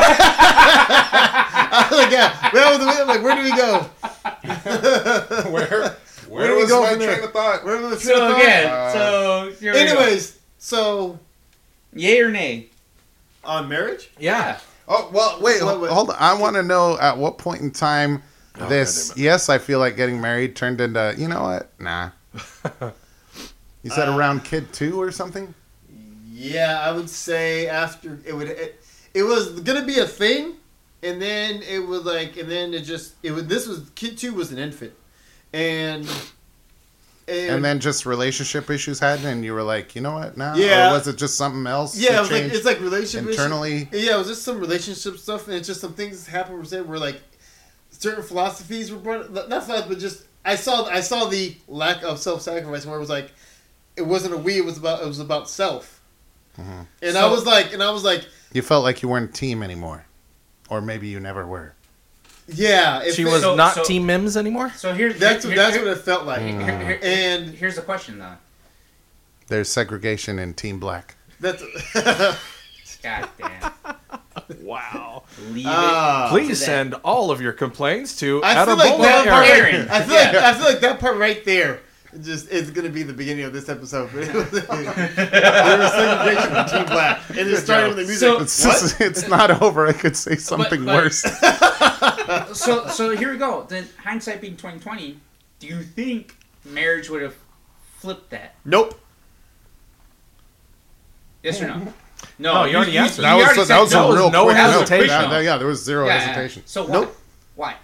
Speaker 3: I'm like, yeah, where, was the, I'm like, where do we go? *laughs*
Speaker 2: Where
Speaker 3: Where do we go from there?
Speaker 2: thought?
Speaker 3: Where do we
Speaker 1: So again,
Speaker 2: Uh,
Speaker 1: so here we go.
Speaker 3: Anyways, so
Speaker 1: yay or nay?
Speaker 3: on marriage,
Speaker 4: Yeah.
Speaker 2: Oh well, wait,
Speaker 3: What- what-
Speaker 2: hold on. I want to know at what point in time
Speaker 4: Oh,
Speaker 2: this. Yes, I feel like getting married turned into. You know what? Nah. *laughs* You said
Speaker 3: Uh,
Speaker 2: around kid two or something.
Speaker 3: yeah, I would say after it would it, it was gonna be a thing, and then it was like, and then it just it was this was kid two was an infant, and
Speaker 2: And then just relationship issues had, and you were like, you know what? Now,
Speaker 3: Yeah.
Speaker 2: Or was it just something else?
Speaker 3: yeah,
Speaker 2: that
Speaker 3: it was like it's like relationship
Speaker 2: internally.
Speaker 3: Yeah, it was just some relationship stuff, and it's just some things happen where say where like certain philosophies were brought. Not philosophy, but just I saw I saw the lack of self sacrifice where it was like it wasn't a we, it was about it was about self.
Speaker 2: Mhm.
Speaker 3: And I was like, and I was like,
Speaker 2: You felt like you weren't a team anymore, or maybe you never were.
Speaker 3: yeah, if
Speaker 4: She
Speaker 3: it-
Speaker 4: was
Speaker 1: So-
Speaker 4: not
Speaker 1: so-
Speaker 4: Team Mims anymore.
Speaker 1: So here's
Speaker 3: That's
Speaker 1: here,
Speaker 3: that's
Speaker 1: here,
Speaker 3: what it felt like.
Speaker 2: Mm.
Speaker 1: here- here-
Speaker 3: And
Speaker 1: here's the question though.
Speaker 2: There's segregation in Team Black.
Speaker 3: that's *laughs*
Speaker 1: God damn.
Speaker 4: Wow.
Speaker 1: Leave it. Ah.
Speaker 4: Please
Speaker 1: to
Speaker 4: send all of your complaints to
Speaker 3: I feel like
Speaker 4: Atabola
Speaker 3: that part.
Speaker 4: Aaron.
Speaker 1: Aaron.
Speaker 3: I feel like I feel like that part right there. Just is going to be the beginning of this episode. *laughs* there was segregation in Team Black, and it started with the music.
Speaker 1: So-
Speaker 2: It's just, it's not over. I could say something
Speaker 1: but-
Speaker 2: worse. *laughs*
Speaker 1: So so here we go. Then hindsight being twenty twenty, do you think marriage would have flipped that?
Speaker 3: nope.
Speaker 1: Yes or no? *laughs* No,
Speaker 4: No, you already answered.
Speaker 2: That was
Speaker 1: already
Speaker 2: that
Speaker 1: said
Speaker 2: was
Speaker 1: no.
Speaker 2: a real
Speaker 4: no
Speaker 2: quick no.
Speaker 4: hesitation.
Speaker 2: Yeah, yeah, yeah, there was zero
Speaker 1: Yeah, yeah.
Speaker 2: hesitation.
Speaker 1: So why?
Speaker 3: Nope.
Speaker 1: Why?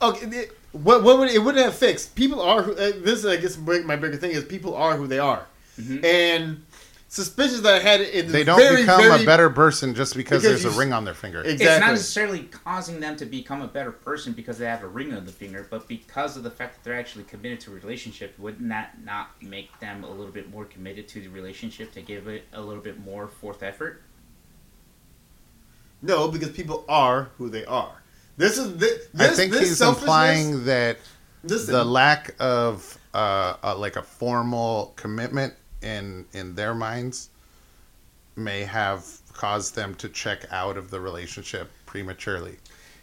Speaker 3: Okay, it- what what would it, it wouldn't have fixed? People are who, uh, this. I guess my my bigger thing is people are who they are,
Speaker 1: Mhm.
Speaker 3: and suspicions that I had in the
Speaker 2: They don't
Speaker 3: very,
Speaker 2: become
Speaker 3: very,
Speaker 2: a better person just because,
Speaker 3: Because
Speaker 2: there's a ring on their finger.
Speaker 3: Exactly.
Speaker 1: It's not necessarily causing them to become a better person because they have a ring on the finger, but because of the fact that they're actually committed to a relationship, wouldn't that not make them a little bit more committed to the relationship to give it a little bit more forth effort?
Speaker 3: no, because people are who they are. This is this.
Speaker 2: I think
Speaker 3: this
Speaker 2: he's implying that
Speaker 3: Listen,
Speaker 2: the lack of uh, uh, like a formal commitment in in their minds may have caused them to check out of the relationship prematurely.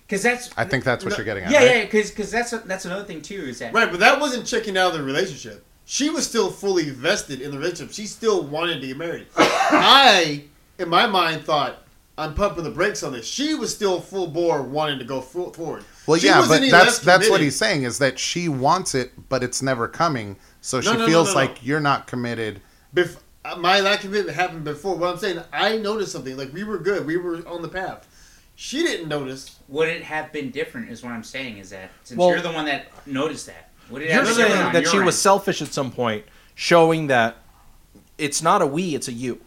Speaker 1: Because that's
Speaker 2: I think that's what
Speaker 3: No,
Speaker 2: you're getting at.
Speaker 1: yeah,
Speaker 2: right?
Speaker 1: yeah. Because because that's that's another thing too is that
Speaker 3: right, but that wasn't checking out of the relationship. She was still fully vested in the relationship. She still wanted to get married. *coughs* I, in my mind, thought I'm pumping the brakes on this. She was still full bore wanting to go forward.
Speaker 2: Well,
Speaker 3: She
Speaker 2: yeah,
Speaker 3: wasn't
Speaker 2: but that's that's what he's saying is that she wants it, but it's never coming. So she
Speaker 3: No, no, no,
Speaker 2: feels
Speaker 3: no, no.
Speaker 2: like you're not committed.
Speaker 3: Bef- uh, my lack of commitment happened before. What I'm saying, I noticed something. Like we were good, we were on the path. She didn't notice.
Speaker 1: would it have been different? Is what I'm saying is that since
Speaker 4: Well-
Speaker 1: you're the one that noticed that, would it
Speaker 4: You're
Speaker 1: have been
Speaker 4: saying
Speaker 1: different on
Speaker 4: that
Speaker 1: your
Speaker 4: she was selfish at some point, showing that it's not a we, it's a you.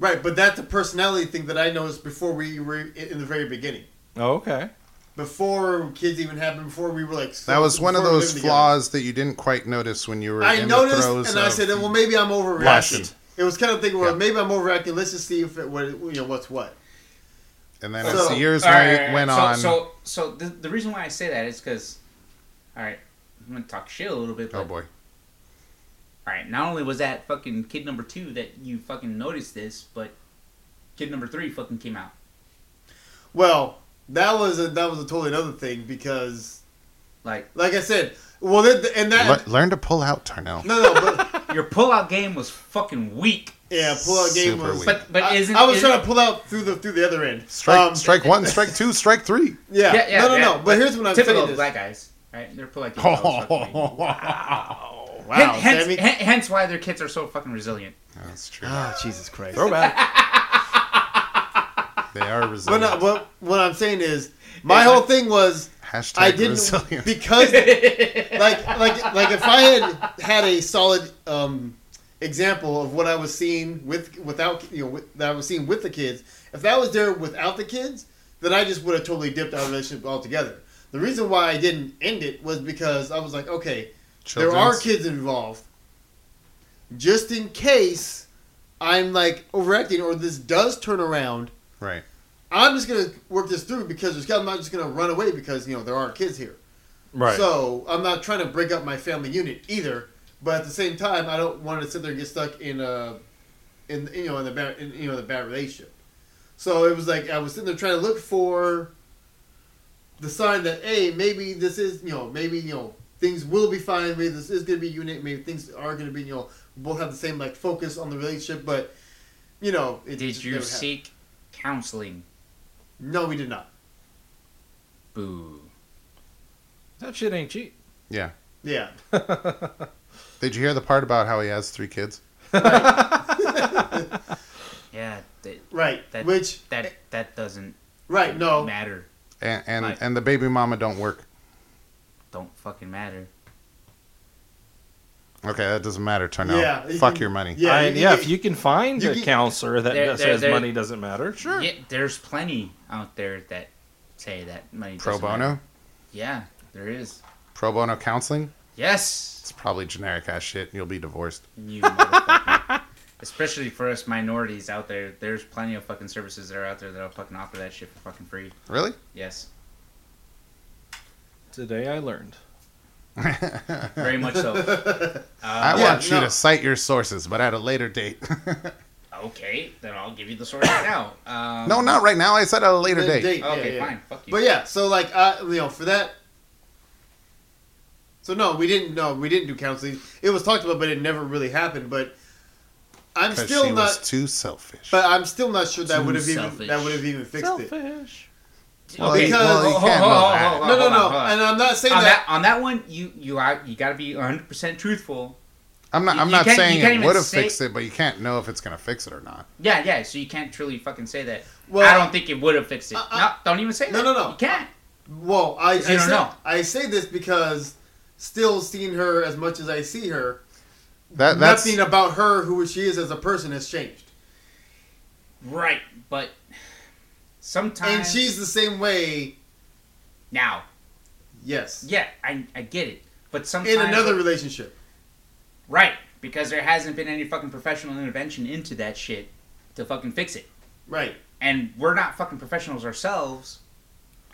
Speaker 3: Right, but that's a personality thing that I noticed before we were in in the very beginning.
Speaker 4: Oh, okay.
Speaker 3: Before kids even happened, before we were like.
Speaker 2: That was one of
Speaker 3: before we
Speaker 2: those
Speaker 3: lived together.
Speaker 2: flaws that you didn't quite notice when you were
Speaker 3: I
Speaker 2: in
Speaker 3: noticed,
Speaker 2: the throes
Speaker 3: and I said, "Well, maybe I'm overreacting."
Speaker 2: passion.
Speaker 3: It was kind of thinking, well,
Speaker 2: Yeah.
Speaker 3: maybe I'm overreacting. Let's just see if it, what, you know, what's what.
Speaker 2: And then
Speaker 3: So-
Speaker 2: as the years
Speaker 1: All right,
Speaker 2: went, went
Speaker 1: so,
Speaker 2: on,
Speaker 1: So, so the, the reason why I say that is because, all right, I'm gonna talk shit a little bit. Oh, but,
Speaker 2: oh boy,
Speaker 1: All right, not only was that fucking kid number two that you fucking noticed this, but kid number three fucking came out.
Speaker 3: Well, that was a that was a totally another thing because,
Speaker 1: Like
Speaker 3: like I said, well, th- and that
Speaker 2: Le- learn to pull out, Tarnell.
Speaker 3: no, no, but *laughs*
Speaker 1: your pullout game was fucking weak.
Speaker 3: yeah, pull out game
Speaker 2: Super
Speaker 3: was.
Speaker 2: weak.
Speaker 1: But but
Speaker 3: I,
Speaker 1: isn't
Speaker 3: I was
Speaker 1: isn't-
Speaker 3: trying to pull out through the through the other end.
Speaker 2: Strike,
Speaker 3: Um,
Speaker 2: strike one, strike two, strike three. *laughs*
Speaker 3: Yeah,
Speaker 1: Yeah, yeah,
Speaker 3: no, no,
Speaker 1: yeah,
Speaker 3: no. But here's what I'm
Speaker 1: typical
Speaker 3: saying.
Speaker 1: of
Speaker 3: Is,
Speaker 1: black guys, right? Their pullout game. was fucking weak.
Speaker 3: wow,
Speaker 1: Hen- hence,
Speaker 3: Sammy.
Speaker 1: hence why their kids are so fucking resilient.
Speaker 2: That's true.
Speaker 3: Oh, Jesus Christ.
Speaker 4: Throwback. *laughs*
Speaker 2: They are *laughs*
Speaker 3: But
Speaker 2: resilient.
Speaker 3: no, what what I'm saying is, my whole thing was
Speaker 2: Hashtag
Speaker 3: I didn't
Speaker 2: resilient.
Speaker 3: because *laughs* like like like if I had had a solid um, example of what I was seeing with without you know with, that I was seeing with the kids, if that was there without the kids, then I just would have totally dipped out of the relationship altogether. The reason why I didn't end it was because I was like, okay, there are kids involved. Just in case I'm like overacting or this does turn around,
Speaker 2: Right.
Speaker 3: I'm just gonna work this through because there's- I'm not just gonna run away because you know there are kids here.
Speaker 4: Right.
Speaker 3: So I'm not trying to break up my family unit either. But at the same time, I don't want to sit there and get stuck in a, in you know in the bad in, you know the bad relationship. So it was like I was sitting there trying to look for the sign that hey maybe this is you know maybe you know things will be fine. Maybe this is gonna be a unit. Maybe things are gonna be you know both have the same like focus on the relationship. But you know it
Speaker 1: Did
Speaker 3: just
Speaker 1: you
Speaker 3: never
Speaker 1: seek counseling?
Speaker 3: No, we did not.
Speaker 1: Boo.
Speaker 4: that shit ain't cheap.
Speaker 2: Yeah.
Speaker 3: Yeah. *laughs*
Speaker 2: Did you hear the part about how he has three kids? *laughs*
Speaker 1: Yeah, that
Speaker 3: Right.
Speaker 1: That-
Speaker 3: Which
Speaker 1: that, that doesn't
Speaker 3: right no
Speaker 1: matter.
Speaker 2: And and,
Speaker 1: Right.
Speaker 2: and the baby mama don't work.
Speaker 1: Don't fucking matter.
Speaker 2: Okay, that doesn't matter, Tarnell.
Speaker 3: Yeah, you
Speaker 2: Fuck
Speaker 3: can-
Speaker 2: your money.
Speaker 3: Yeah,
Speaker 4: I-
Speaker 3: you can
Speaker 4: yeah.
Speaker 3: get-
Speaker 4: if you can find
Speaker 3: you
Speaker 4: a
Speaker 3: can-
Speaker 4: counselor that
Speaker 1: There-
Speaker 4: that
Speaker 1: there-
Speaker 4: says
Speaker 1: there-
Speaker 4: money doesn't matter, sure.
Speaker 1: Yeah, there's plenty out there that say that money
Speaker 2: Pro
Speaker 1: doesn't
Speaker 2: bono?
Speaker 1: matter. Yeah, there is.
Speaker 2: Pro bono counseling?
Speaker 1: Yes,
Speaker 2: It's probably generic ass shit you'll be divorced.
Speaker 1: you motherfucker. *laughs* Especially for us minorities out there, there's plenty of fucking services that are out there that'll fucking offer that shit for fucking free.
Speaker 2: Really?
Speaker 1: Yes,
Speaker 4: Today I learned.
Speaker 1: Very much so. *laughs*
Speaker 2: I
Speaker 1: Uh,
Speaker 3: Yeah,
Speaker 2: want you
Speaker 3: no.
Speaker 2: to cite your sources, but at a later date. *laughs*
Speaker 1: okay, then I'll give you the source right now. Um,
Speaker 2: no, not right now. I said at a later date.
Speaker 3: date,
Speaker 1: Okay,
Speaker 3: yeah.
Speaker 1: fine. Fuck you.
Speaker 3: But yeah, so like uh, you know, for that. So no, we didn't. No, we didn't do counseling. It was talked about, but it never really happened. But I'm still
Speaker 2: she
Speaker 3: not.
Speaker 2: was too selfish.
Speaker 3: But I'm still not sure that would have even that would have even fixed it.
Speaker 4: Selfish.
Speaker 2: Well,
Speaker 3: because-
Speaker 2: well, you can't
Speaker 1: hold-
Speaker 2: know
Speaker 1: hold-
Speaker 2: that.
Speaker 1: hold-
Speaker 3: No,
Speaker 1: hold
Speaker 3: no, no. And I'm not saying
Speaker 1: on
Speaker 3: that.
Speaker 1: that on that one, you you are you got to be 100 percent truthful.
Speaker 2: I'm not.
Speaker 1: you-
Speaker 2: I'm
Speaker 1: you
Speaker 2: not saying it would have
Speaker 1: say-
Speaker 2: fixed it, but you can't know if it's gonna fix it or not.
Speaker 1: Yeah, yeah. So you can't truly fucking say that.
Speaker 3: Well,
Speaker 1: I don't think it would have fixed it.
Speaker 3: Uh, uh,
Speaker 1: no, don't even say
Speaker 3: no,
Speaker 1: that.
Speaker 3: no, no. No.
Speaker 1: You can't.
Speaker 3: Well, I, I,
Speaker 1: You don't
Speaker 3: say,
Speaker 1: know.
Speaker 3: I say this because still seeing her as much as I see her,
Speaker 2: That that's
Speaker 3: nothing about her who she is as a person has changed.
Speaker 1: Right, but sometimes
Speaker 3: And she's the same way.
Speaker 1: now.
Speaker 3: Yes.
Speaker 1: Yeah, I I get it, but sometimes
Speaker 3: In another relationship.
Speaker 1: right because there hasn't been any fucking professional intervention into that shit to fucking fix it,
Speaker 3: Right.
Speaker 1: and we're not fucking professionals ourselves,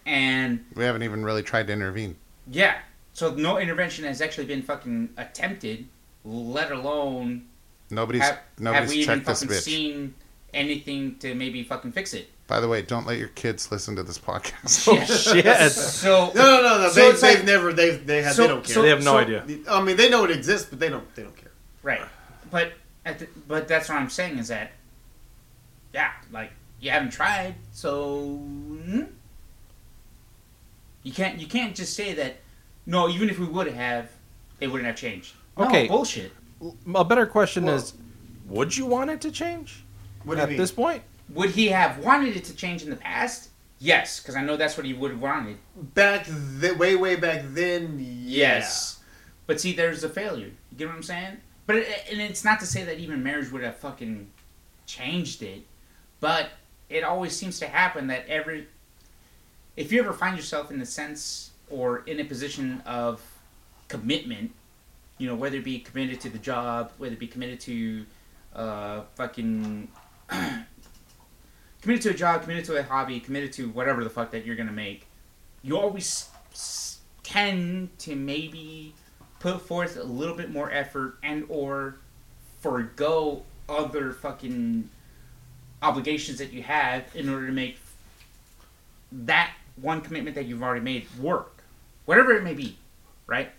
Speaker 1: and
Speaker 2: we haven't even really tried to intervene.
Speaker 1: yeah, so no intervention has actually been fucking attempted, let alone
Speaker 2: Nobody's
Speaker 1: have, have
Speaker 2: nobody's
Speaker 1: we even
Speaker 2: checked this
Speaker 1: fucking
Speaker 2: bitch.
Speaker 1: seen anything to maybe fucking fix it.
Speaker 2: By the way, don't let your kids listen to this podcast.
Speaker 1: Yeah. *laughs*
Speaker 4: shit.
Speaker 1: So
Speaker 3: No, no, no, no.
Speaker 1: So
Speaker 3: they,
Speaker 1: it's
Speaker 3: they've
Speaker 1: like-
Speaker 3: never. They they have.
Speaker 1: So-
Speaker 3: they don't care.
Speaker 1: so-
Speaker 4: they have no idea.
Speaker 3: I mean, they know it exists, but they don't. They don't care.
Speaker 1: Right. But at the, but that's what I'm saying is that yeah, like you haven't tried, so hmm? you can't you can't just say that no, even if we would have, it wouldn't have changed. No,
Speaker 4: Okay.
Speaker 1: bullshit.
Speaker 4: A better question
Speaker 3: Well-
Speaker 4: is, would you want it to change
Speaker 3: What do you
Speaker 4: at
Speaker 3: mean?
Speaker 4: this point?
Speaker 1: Would he have wanted it to change in the past? Yes, because I know that's what he would have wanted.
Speaker 3: back the way way back then. Yeah.
Speaker 1: Yes. But see, there's a failure. You get what I'm saying? But it, and it's not to say that even marriage would have fucking changed it, but it always seems to happen that every if you ever find yourself in the sense or in a position of commitment, you know, whether it be committed to the job, whether it be committed to uh, fucking *clears throat* committed to a job, committed to a hobby, committed to whatever the fuck that you're gonna make, you always tend to maybe put forth a little bit more effort and or forego other fucking obligations that you have in order to make that one commitment that you've already made work, whatever it may be, right?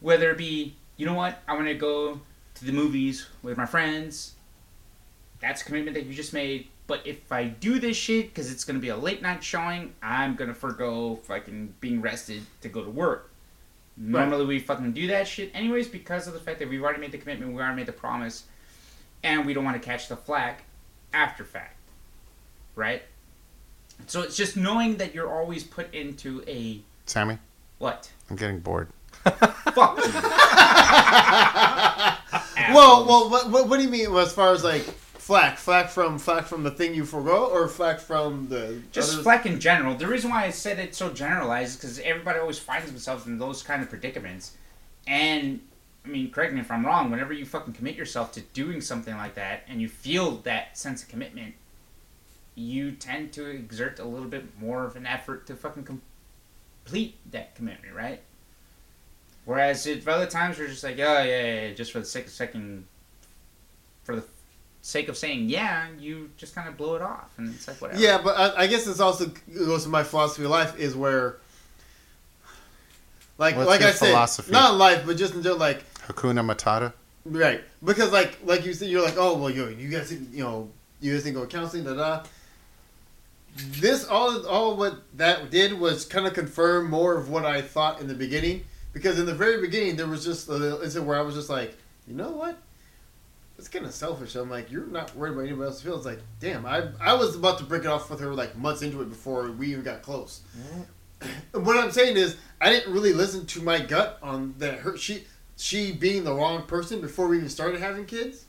Speaker 1: Whether it be, you know what, I want to go to the movies with my friends. That's a commitment that you just made. But if I do this shit because it's gonna be a late night showing, I'm gonna forgo fucking being rested to go to work. Normally we fucking do that shit anyways because of the fact that we've already made the commitment, we already made the promise, and we don't want to catch the flack after fact, right? So it's just knowing that you're always put into a
Speaker 2: Sammy,
Speaker 1: what?
Speaker 2: I'm getting bored. *laughs*
Speaker 1: Fuck you. *laughs*
Speaker 3: Well, well, what, what, what do you mean as far as like flack? Flack from flack from the thing you forgo, or flack from the
Speaker 1: Just
Speaker 3: others?
Speaker 1: flack in general. The reason why I said it so generalized is because everybody always finds themselves in those kind of predicaments. And, I mean, correct me if I'm wrong, whenever you fucking commit yourself to doing something like that and you feel that sense of commitment, you tend to exert a little bit more of an effort to fucking complete that commitment, right? Whereas at other times you're just like, oh, yeah, yeah, yeah, just for the sake of second, for the sake of saying yeah, you just kind of blow it off. And it's like, whatever.
Speaker 3: Yeah, but I, I guess it's also goes to my philosophy of life is where, like,
Speaker 2: What's
Speaker 3: like
Speaker 2: your
Speaker 3: I said,
Speaker 2: philosophy?
Speaker 3: not life, but just in general, like,
Speaker 2: Hakuna Matata.
Speaker 3: right? Because like, like you said, you're like, oh well, you you guys, you know, you guys think go counseling, da da. This all all what that did was kind of confirm more of what I thought in the beginning. Because in the very beginning, there was just a little incident where I was just like, you know what? It's kind of selfish. I'm like, you're not worried about anybody else's feelings. Like, damn, I I was about to break it off with her like months into it before we even got close. Mm-hmm. *clears throat* what I'm saying is, I didn't really listen to my gut on that. Her she she being the wrong person before we even started having kids.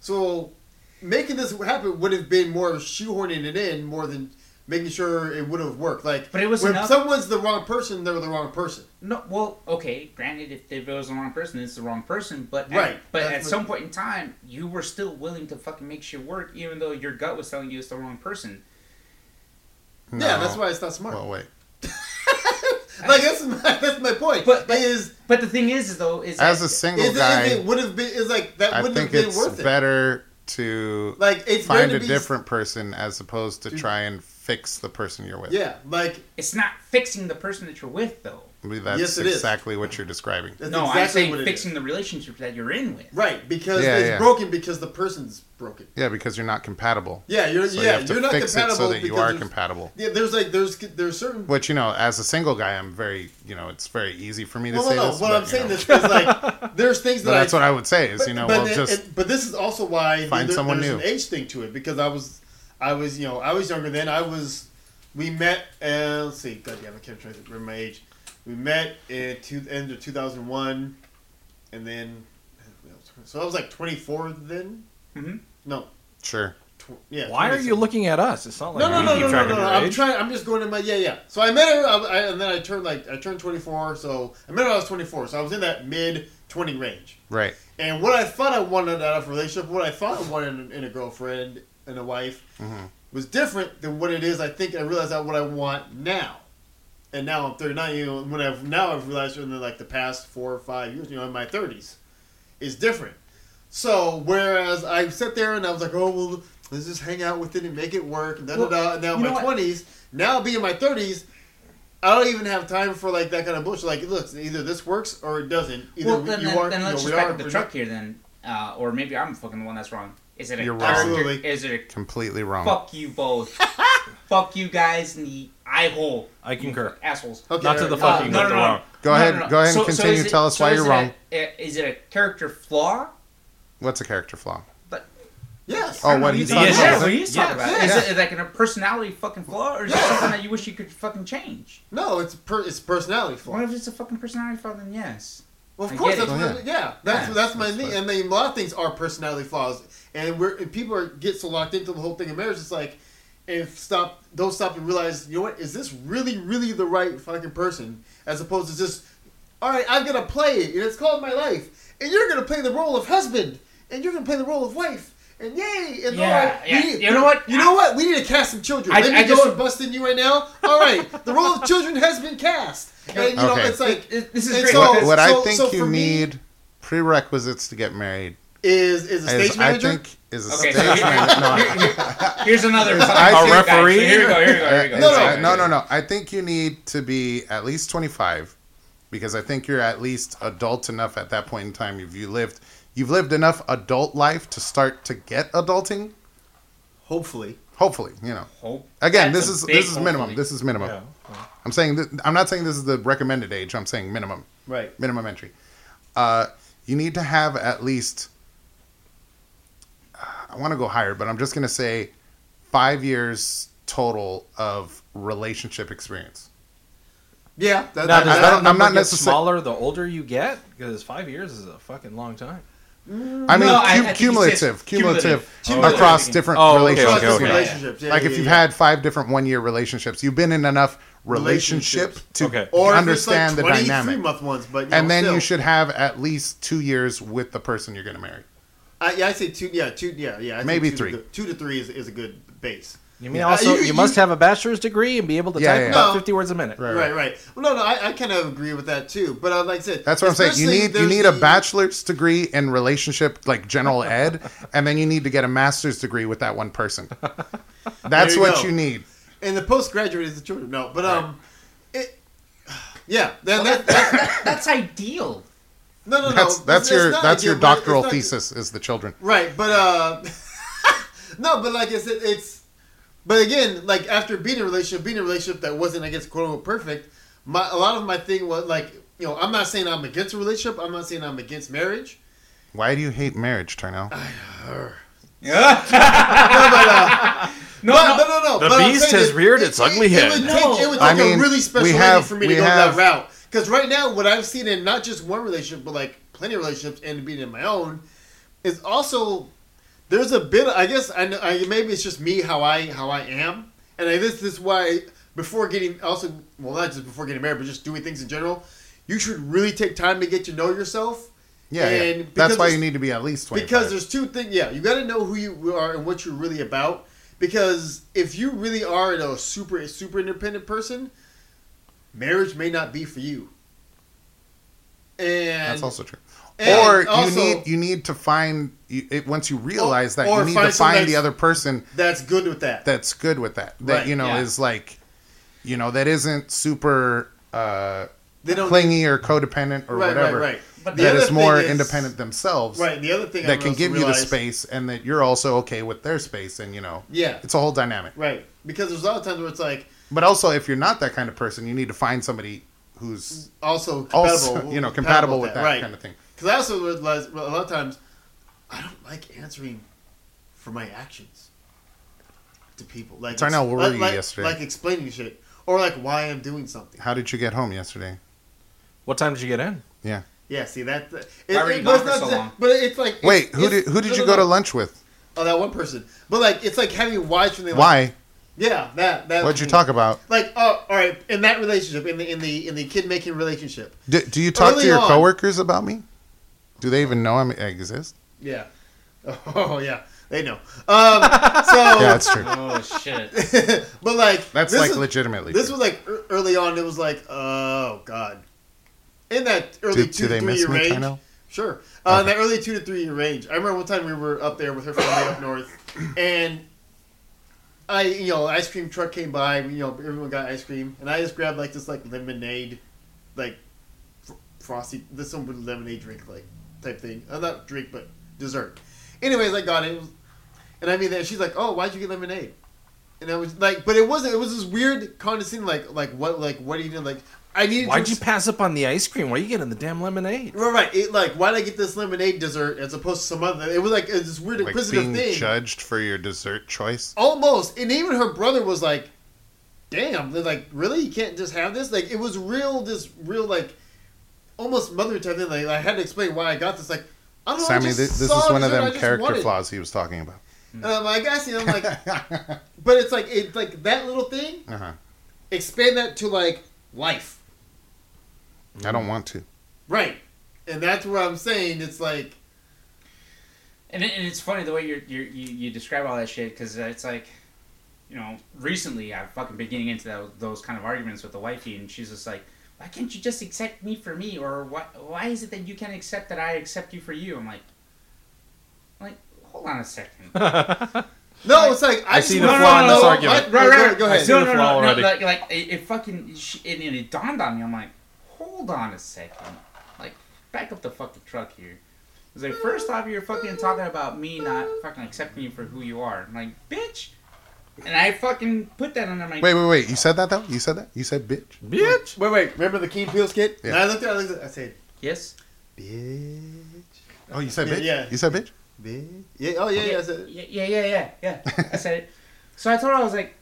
Speaker 3: So making this happen would have been more of shoehorning it in more than making sure it would have worked. Like,
Speaker 1: But it was
Speaker 3: when
Speaker 1: enough-
Speaker 3: someone's the wrong person, they're the wrong person.
Speaker 1: No, well, okay. Granted, if, if it was the wrong person, it's the wrong person. But at-
Speaker 3: Right,
Speaker 1: but
Speaker 3: that's
Speaker 1: at
Speaker 3: what-
Speaker 1: some point in time, you were still willing to fucking make shit work, even though your gut was telling you it's the wrong person.
Speaker 3: Yeah, that's why it's not smart.
Speaker 2: Well, wait. *laughs*
Speaker 3: like that's my, that's my point.
Speaker 1: But-
Speaker 3: But is
Speaker 1: But the thing is, though, is
Speaker 2: As
Speaker 1: that-
Speaker 2: a single
Speaker 3: is,
Speaker 2: guy,
Speaker 3: it, is it would have been is like that
Speaker 2: I
Speaker 3: wouldn't have
Speaker 2: think
Speaker 3: been
Speaker 2: it's
Speaker 3: worth it.
Speaker 2: better to
Speaker 3: Like it's
Speaker 2: find a
Speaker 3: be,
Speaker 2: different person as opposed to
Speaker 3: to-
Speaker 2: try and fix the person you're with.
Speaker 3: Yeah, like
Speaker 1: it's not fixing the person that you're with, though.
Speaker 2: I mean, That's
Speaker 3: Yes, it is.
Speaker 2: exactly what you're describing.
Speaker 3: that's
Speaker 1: no,
Speaker 3: exactly
Speaker 1: I'm saying
Speaker 3: what it
Speaker 1: fixing
Speaker 3: is.
Speaker 1: the relationship that you're in with.
Speaker 3: Right, because
Speaker 2: Yeah,
Speaker 3: it's
Speaker 2: yeah.
Speaker 3: broken because the person's broken.
Speaker 2: Yeah, because you're not compatible.
Speaker 3: Yeah, you're
Speaker 2: So
Speaker 3: yeah,
Speaker 2: you have to
Speaker 3: you're not
Speaker 2: fix it
Speaker 3: compatible
Speaker 2: so that you
Speaker 3: because
Speaker 2: are
Speaker 3: there's-
Speaker 2: compatible.
Speaker 3: Yeah, there's like there's there's certain
Speaker 2: Which you know, as a single guy, I'm very you know, it's very easy for me to
Speaker 3: Well,
Speaker 2: say
Speaker 3: no, no.
Speaker 2: this.
Speaker 3: What
Speaker 2: but,
Speaker 3: I'm
Speaker 2: you
Speaker 3: saying
Speaker 2: know.
Speaker 3: is, is like *laughs* there's things that
Speaker 2: But that's
Speaker 3: I,
Speaker 2: what I would say is
Speaker 3: but,
Speaker 2: you know,
Speaker 3: but,
Speaker 2: well,
Speaker 3: it-
Speaker 2: just
Speaker 3: it- but this is also why
Speaker 2: find
Speaker 3: there-
Speaker 2: someone
Speaker 3: there's
Speaker 2: new.
Speaker 3: an age thing to it because I was I was you know I was younger then I was we met and let's see goddamn I can't try to remember my age we met in two, end of 2001 and then so I was like 24 then
Speaker 1: Mhm.
Speaker 3: no
Speaker 2: sure.
Speaker 3: tw- yeah
Speaker 4: Why are you looking at us? It's not like
Speaker 3: No, no, no,
Speaker 4: keep
Speaker 3: no, no, no, no. I'm trying. I'm just going in my yeah, yeah. So I met her, I, I, and then I turned like I turned 24. So I met her when I was 24. So I was in that mid 20 range.
Speaker 2: Right.
Speaker 3: And what I thought I wanted out of a relationship, what I thought I wanted in, in a girlfriend and a wife,
Speaker 2: Mhm.
Speaker 3: was different than what it is. I think I realized that what I want now. And now I'm 39. You know, when I've now I've realized in the, like the past four or five years, you know, in my 30s, is different. So whereas I sat there and I was like, oh well, let's just hang out with it and make it work, and da da da. And now in
Speaker 1: you
Speaker 3: my
Speaker 1: what?
Speaker 3: 20s, now being in my 30s. I don't even have time for like that kind of bullshit. Like, look, either this works or it doesn't. Either
Speaker 1: Well, then,
Speaker 3: you
Speaker 1: then,
Speaker 3: are,
Speaker 1: then let's
Speaker 3: know,
Speaker 1: just back up the truck here then. Uh, or maybe I'm fucking the one that's wrong. Is it a
Speaker 2: You're
Speaker 1: character?
Speaker 3: Absolutely.
Speaker 1: Is it a
Speaker 2: Completely wrong.
Speaker 1: fuck you both? *laughs* fuck you guys in the eye hole.
Speaker 4: I concur.
Speaker 1: Assholes.
Speaker 3: Okay,
Speaker 4: Not to the fucking,
Speaker 1: Uh, no,
Speaker 4: but the
Speaker 1: no, no.
Speaker 4: wrong.
Speaker 2: Go
Speaker 1: No,
Speaker 2: ahead.
Speaker 1: no, no.
Speaker 2: Go ahead and
Speaker 1: So- so
Speaker 2: continue.
Speaker 1: is it-
Speaker 2: Tell us
Speaker 1: so
Speaker 2: why
Speaker 1: is
Speaker 2: you're
Speaker 1: it
Speaker 2: wrong.
Speaker 1: A, is it a character flaw?
Speaker 2: What's a character flaw?
Speaker 3: Yes.
Speaker 2: Oh, what he's talking
Speaker 1: yeah,
Speaker 2: about.
Speaker 1: what he's talking about.
Speaker 3: Yes.
Speaker 1: Is it like a personality fucking flaw, or is it
Speaker 3: Yeah.
Speaker 1: something that you wish you could fucking change?
Speaker 3: No, it's per, it's personality flaw.
Speaker 1: What if it's a fucking personality flaw? Then yes.
Speaker 3: Well, of
Speaker 1: I
Speaker 3: course,
Speaker 1: get
Speaker 3: that's
Speaker 1: it.
Speaker 3: what, yeah. yeah, that's
Speaker 1: Yeah,
Speaker 3: that's my
Speaker 2: that's
Speaker 3: thing.
Speaker 2: fine.
Speaker 3: And I mean, a lot of things are personality flaws, and we're and people are get so locked into the whole thing of marriage. It's like if stop don't stop and realize, you know what? Is this really really the right fucking person? As opposed to just, all right, I'm gonna play it, and it's called my life, and you're gonna play the role of husband, and you're gonna play the role of wife. And yay! And
Speaker 1: Yeah,
Speaker 3: all right,
Speaker 1: yeah.
Speaker 3: need-
Speaker 1: You know what?
Speaker 3: You know what? We need to cast some children.
Speaker 1: I-
Speaker 3: Let me
Speaker 1: I
Speaker 3: go
Speaker 1: just-
Speaker 3: and bust in you right now. All right, the role of children has been cast, and you know it's like
Speaker 1: It- this is great.
Speaker 3: so-
Speaker 1: because-
Speaker 2: what I think
Speaker 3: so
Speaker 2: you
Speaker 3: me-
Speaker 2: need prerequisites to get married
Speaker 3: is is a stage
Speaker 2: Is, I
Speaker 3: manager.
Speaker 2: think is a
Speaker 1: Okay,
Speaker 2: stage
Speaker 1: so here-
Speaker 2: manager. No,
Speaker 1: here- here- here's another.
Speaker 2: I
Speaker 1: Okay,
Speaker 2: think-
Speaker 4: referee?
Speaker 1: so Here we go. Here we go. Here we go.
Speaker 3: No, no.
Speaker 2: No, no, no. I think you need to be at least 25 because I think you're at least adult enough at that point in time. If you lived, you've lived enough adult life to start to get adulting.
Speaker 3: Hopefully,
Speaker 2: Hopefully, you know.
Speaker 1: Hope.
Speaker 2: Again,
Speaker 1: That's
Speaker 2: this is this is minimum.
Speaker 1: hopefully.
Speaker 2: This is minimum.
Speaker 4: Yeah.
Speaker 2: I'm saying that, I'm not saying this is the recommended age. I'm saying minimum.
Speaker 3: right?
Speaker 2: minimum entry. Uh, you need to have at least. I want to go higher, but I'm just going to say five years total of relationship experience.
Speaker 3: Yeah, that,
Speaker 4: Now,
Speaker 3: that,
Speaker 2: I,
Speaker 4: that
Speaker 2: I'm not
Speaker 4: get
Speaker 2: necessar-
Speaker 4: smaller the older you get? Because five years is a fucking long time.
Speaker 2: I mean,
Speaker 1: No, I- I
Speaker 2: cum-
Speaker 1: think he
Speaker 2: cumulative, cumulative,
Speaker 3: cumulative.
Speaker 2: across
Speaker 1: Oh,
Speaker 2: different
Speaker 4: okay,
Speaker 2: relationships.
Speaker 4: okay, okay.
Speaker 3: relationships. Yeah,
Speaker 2: Like
Speaker 3: yeah,
Speaker 2: if you've
Speaker 3: yeah.
Speaker 2: had five different one-year relationships, you've been in enough relationship
Speaker 3: Relationships.
Speaker 2: to
Speaker 4: Okay.
Speaker 3: or
Speaker 2: understand
Speaker 3: if it's like
Speaker 2: the
Speaker 3: 23
Speaker 2: dynamic.
Speaker 3: month ones, but you
Speaker 2: And then
Speaker 3: still.
Speaker 2: you should have at least two years with the person you're going to marry.
Speaker 3: I, yeah, I say two. Yeah, two. Yeah, yeah. I
Speaker 2: Maybe
Speaker 3: two
Speaker 2: three.
Speaker 3: To, two to three is, is a good base.
Speaker 4: You mean
Speaker 3: Yeah.
Speaker 4: also
Speaker 3: Uh,
Speaker 4: you,
Speaker 3: you-
Speaker 4: must have a bachelor's degree and be able to
Speaker 2: Yeah,
Speaker 4: type
Speaker 2: yeah.
Speaker 4: about
Speaker 3: No.
Speaker 4: 50 words a minute.
Speaker 2: Right,
Speaker 3: Right, right. Well, no, no, I, I kind of agree with that too. But uh, like I said,
Speaker 2: That's what I'm saying. You need you
Speaker 3: there's
Speaker 2: need a bachelor's degree in relationship, like general ed, and then you need to get a master's degree with that one person. *laughs* That's
Speaker 3: you
Speaker 2: what
Speaker 3: go.
Speaker 2: you need.
Speaker 3: and the postgraduate is the children. No, but um, it. *sighs* Yeah, then
Speaker 1: Well,
Speaker 3: that,
Speaker 1: that,
Speaker 3: that,
Speaker 1: that, that's ideal.
Speaker 3: No, no, no.
Speaker 2: That's that's
Speaker 3: it's-
Speaker 2: your
Speaker 3: it's not
Speaker 2: that's your
Speaker 3: ideal, but it's
Speaker 2: doctoral
Speaker 3: not-
Speaker 2: thesis is the children.
Speaker 3: Right, but uh, *laughs* no, but like I said, it's. But again, like after being in a relationship, being in a relationship that wasn't, I guess, quote unquote perfect. My a lot of my thing was like, you know, I'm not saying I'm against a relationship. I'm not saying I'm against marriage.
Speaker 2: Why do you hate marriage, Tarnell?
Speaker 1: Yeah. *laughs*
Speaker 3: No, but, uh,
Speaker 1: No,
Speaker 3: but,
Speaker 1: no.
Speaker 3: no, no, no.
Speaker 4: The
Speaker 3: but
Speaker 4: beast
Speaker 3: saying
Speaker 4: has
Speaker 3: it-
Speaker 4: reared
Speaker 3: it-
Speaker 4: its ugly
Speaker 3: it,
Speaker 4: head.
Speaker 3: It would
Speaker 1: No.
Speaker 3: it would
Speaker 2: I mean,
Speaker 3: a really special
Speaker 2: we
Speaker 3: lady
Speaker 2: have-
Speaker 3: for me to
Speaker 2: we
Speaker 3: go
Speaker 2: have-
Speaker 3: that route. Because right now, what I've seen in not just one relationship, but like plenty of relationships and being in my own, is also there's a bit. I guess I, know, I maybe it's just me how I how I am, and I, this, this is why before getting also well not just before getting married, but just doing things in general, you should really take time to get to know yourself.
Speaker 2: Yeah, yeah. That's why you need to be at least twenty.
Speaker 3: because there's two things. Yeah, you got to know who you are and what you're really about. Because if you really are a super super independent person, marriage may not be for you. And
Speaker 2: that's also true. or
Speaker 3: also-
Speaker 2: you need you need to find it, once you realize that
Speaker 3: or
Speaker 2: you need
Speaker 3: find
Speaker 2: to find the other person
Speaker 3: that's good with that.
Speaker 2: that's good with that. That
Speaker 3: Right,
Speaker 2: you know
Speaker 1: yeah.
Speaker 2: is like, you know, that isn't super uh,
Speaker 3: They don't
Speaker 2: clingy or codependent or
Speaker 3: right,
Speaker 2: whatever.
Speaker 3: right, right.
Speaker 1: But
Speaker 2: That is more
Speaker 3: is-
Speaker 2: independent themselves.
Speaker 3: Right. The other thing I
Speaker 2: That can
Speaker 3: also
Speaker 2: give you the space, and that you're also okay with their space, and you know,
Speaker 3: Yeah.
Speaker 2: it's a whole dynamic.
Speaker 3: Right. Because there's a lot of times where it's like
Speaker 2: But also, if you're not that kind of person, you need to find somebody who's
Speaker 3: also compatible,
Speaker 2: also, you know, compatible with that
Speaker 3: right.
Speaker 2: kind of thing.
Speaker 3: Because I also realize well, a lot of times I don't like answering for my actions to people. Like
Speaker 2: Tarnell, where were
Speaker 3: like,
Speaker 2: you
Speaker 3: like,
Speaker 2: yesterday?
Speaker 3: Like explaining shit or like why I'm doing something.
Speaker 2: How did you get home yesterday?
Speaker 4: What time did you get in?
Speaker 3: Yeah, Yeah. see that. It,
Speaker 1: Why were
Speaker 3: it-
Speaker 1: gone
Speaker 3: but it's
Speaker 1: for
Speaker 3: not
Speaker 1: so long?
Speaker 3: But it's like
Speaker 2: Wait,
Speaker 3: it's-
Speaker 2: who did who did
Speaker 3: no,
Speaker 2: you
Speaker 3: no,
Speaker 2: go to lunch with?
Speaker 3: Oh, that one person. But like it's like having wives from the like,
Speaker 2: Why?
Speaker 3: Yeah, that that.
Speaker 2: What'd you talk about?
Speaker 3: Like, oh, all right. In that relationship, in the in the in the kid making relationship.
Speaker 2: Do, do you talk
Speaker 3: Early
Speaker 2: to your
Speaker 3: on.
Speaker 2: coworkers about me? Do they even know I exist?
Speaker 3: Yeah. *laughs* Oh yeah, they know. Um, so *laughs*
Speaker 2: Yeah, that's true.
Speaker 1: Oh shit. *laughs*
Speaker 3: but like
Speaker 2: That's
Speaker 3: this
Speaker 2: like
Speaker 3: is-
Speaker 2: legitimately.
Speaker 3: This
Speaker 2: true.
Speaker 3: was like ear- early on. It was like, oh god. In that early
Speaker 2: do,
Speaker 3: two
Speaker 2: do they
Speaker 3: to three
Speaker 2: miss
Speaker 3: year
Speaker 2: me,
Speaker 3: range.
Speaker 2: Tino?
Speaker 3: Sure. Uh, In that early two to three year range. I remember one time we were up there with her family up north, and I, you know, ice cream truck came by. You know, everyone got ice cream, and I just grabbed like this like lemonade, like fr- frosty. This one with lemonade drink like type thing. Uh, not drink, but dessert. Anyways, I got it, It was- and I mean, then she's like, "Oh, why'd you get lemonade?" And I was like, but it wasn't. It was this weird condescending, like, like what, like what do you do? Like, I needed.
Speaker 4: Why'd
Speaker 3: to
Speaker 4: you pass up on the ice cream? Why are you getting the damn lemonade?
Speaker 3: Right, right. It, like, why did I get this lemonade dessert as opposed to some other? It was like it was this weird
Speaker 2: Like
Speaker 3: inquisitive
Speaker 2: being
Speaker 3: thing.
Speaker 2: judged for your dessert choice?
Speaker 3: Almost, and even her brother was like, "Damn!" They're like, "Really? You can't just have this?" Like, it was real, this real like, almost mother type thing. Like, I had to explain why I got this. Like, I don't know. I
Speaker 2: Sammy,
Speaker 3: just
Speaker 2: this, this
Speaker 3: saw
Speaker 2: is one of them character
Speaker 3: wanted.
Speaker 2: flaws he was talking about.
Speaker 3: And I'm like, I guess, you know, I'm like, *laughs* but it's like it's like that little thing.
Speaker 2: Uh-huh.
Speaker 3: Expand that to like life,
Speaker 2: I don't want to.
Speaker 3: right? And that's what I'm saying. It's like,
Speaker 1: And, it, and it's funny the way you're, you're, you you describe all that shit because it's like, you know, recently I've fucking been getting into that, those kind of arguments with the wifey, and she's just like, why can't you just accept me for me, or why why is it that you can't accept that I accept you for you? I'm like, like, hold on a second. *laughs*
Speaker 3: No, it's like I,
Speaker 4: I
Speaker 3: just
Speaker 4: see
Speaker 3: wanna
Speaker 4: the flaw in
Speaker 3: know-
Speaker 4: this
Speaker 3: I-
Speaker 4: argument.
Speaker 3: Right, right, Go
Speaker 4: I
Speaker 3: ahead.
Speaker 4: see
Speaker 1: no,
Speaker 4: the
Speaker 1: no,
Speaker 4: flaw
Speaker 1: no, no,
Speaker 4: already.
Speaker 1: like, like it, it fucking, sh- it, it, it dawned on me. I'm like, hold on a second, like, back up the fucking truck here. It's like, first off, you're fucking talking about me not fucking accepting you for who you are. I'm like, bitch. And I fucking put that under my.
Speaker 2: Wait, wait, wait. You said that though? You said that? You said bitch?
Speaker 4: Bitch.
Speaker 3: Wait, wait. Remember the Key and Peele skit?
Speaker 2: Yeah.
Speaker 3: And I looked at it. I, looked at it, I said,
Speaker 1: Yes.
Speaker 3: "Bitch,
Speaker 2: Oh, you said
Speaker 3: Yeah,
Speaker 2: bitch?
Speaker 3: yeah.
Speaker 2: You said bitch?
Speaker 3: bitch." Yeah. Oh yeah, yeah. I said, it.
Speaker 1: Yeah, yeah, yeah, yeah, yeah. I said it. So I told her I was like,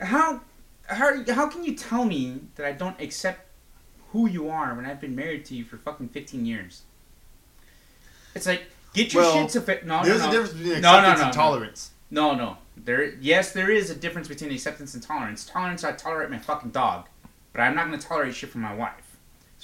Speaker 1: how, how, how can you tell me that I don't accept who you are when I've been married to you for fucking fifteen years? It's like get your
Speaker 3: Well,
Speaker 1: shit to fit. No,
Speaker 3: There's
Speaker 1: no,
Speaker 3: a difference between
Speaker 1: No, no,
Speaker 3: acceptance
Speaker 1: no,
Speaker 3: and
Speaker 1: no.
Speaker 3: tolerance.
Speaker 1: No, no. There, yes, there is a difference between acceptance and tolerance. Tolerance, I tolerate my fucking dog, but I'm not gonna tolerate shit from my wife.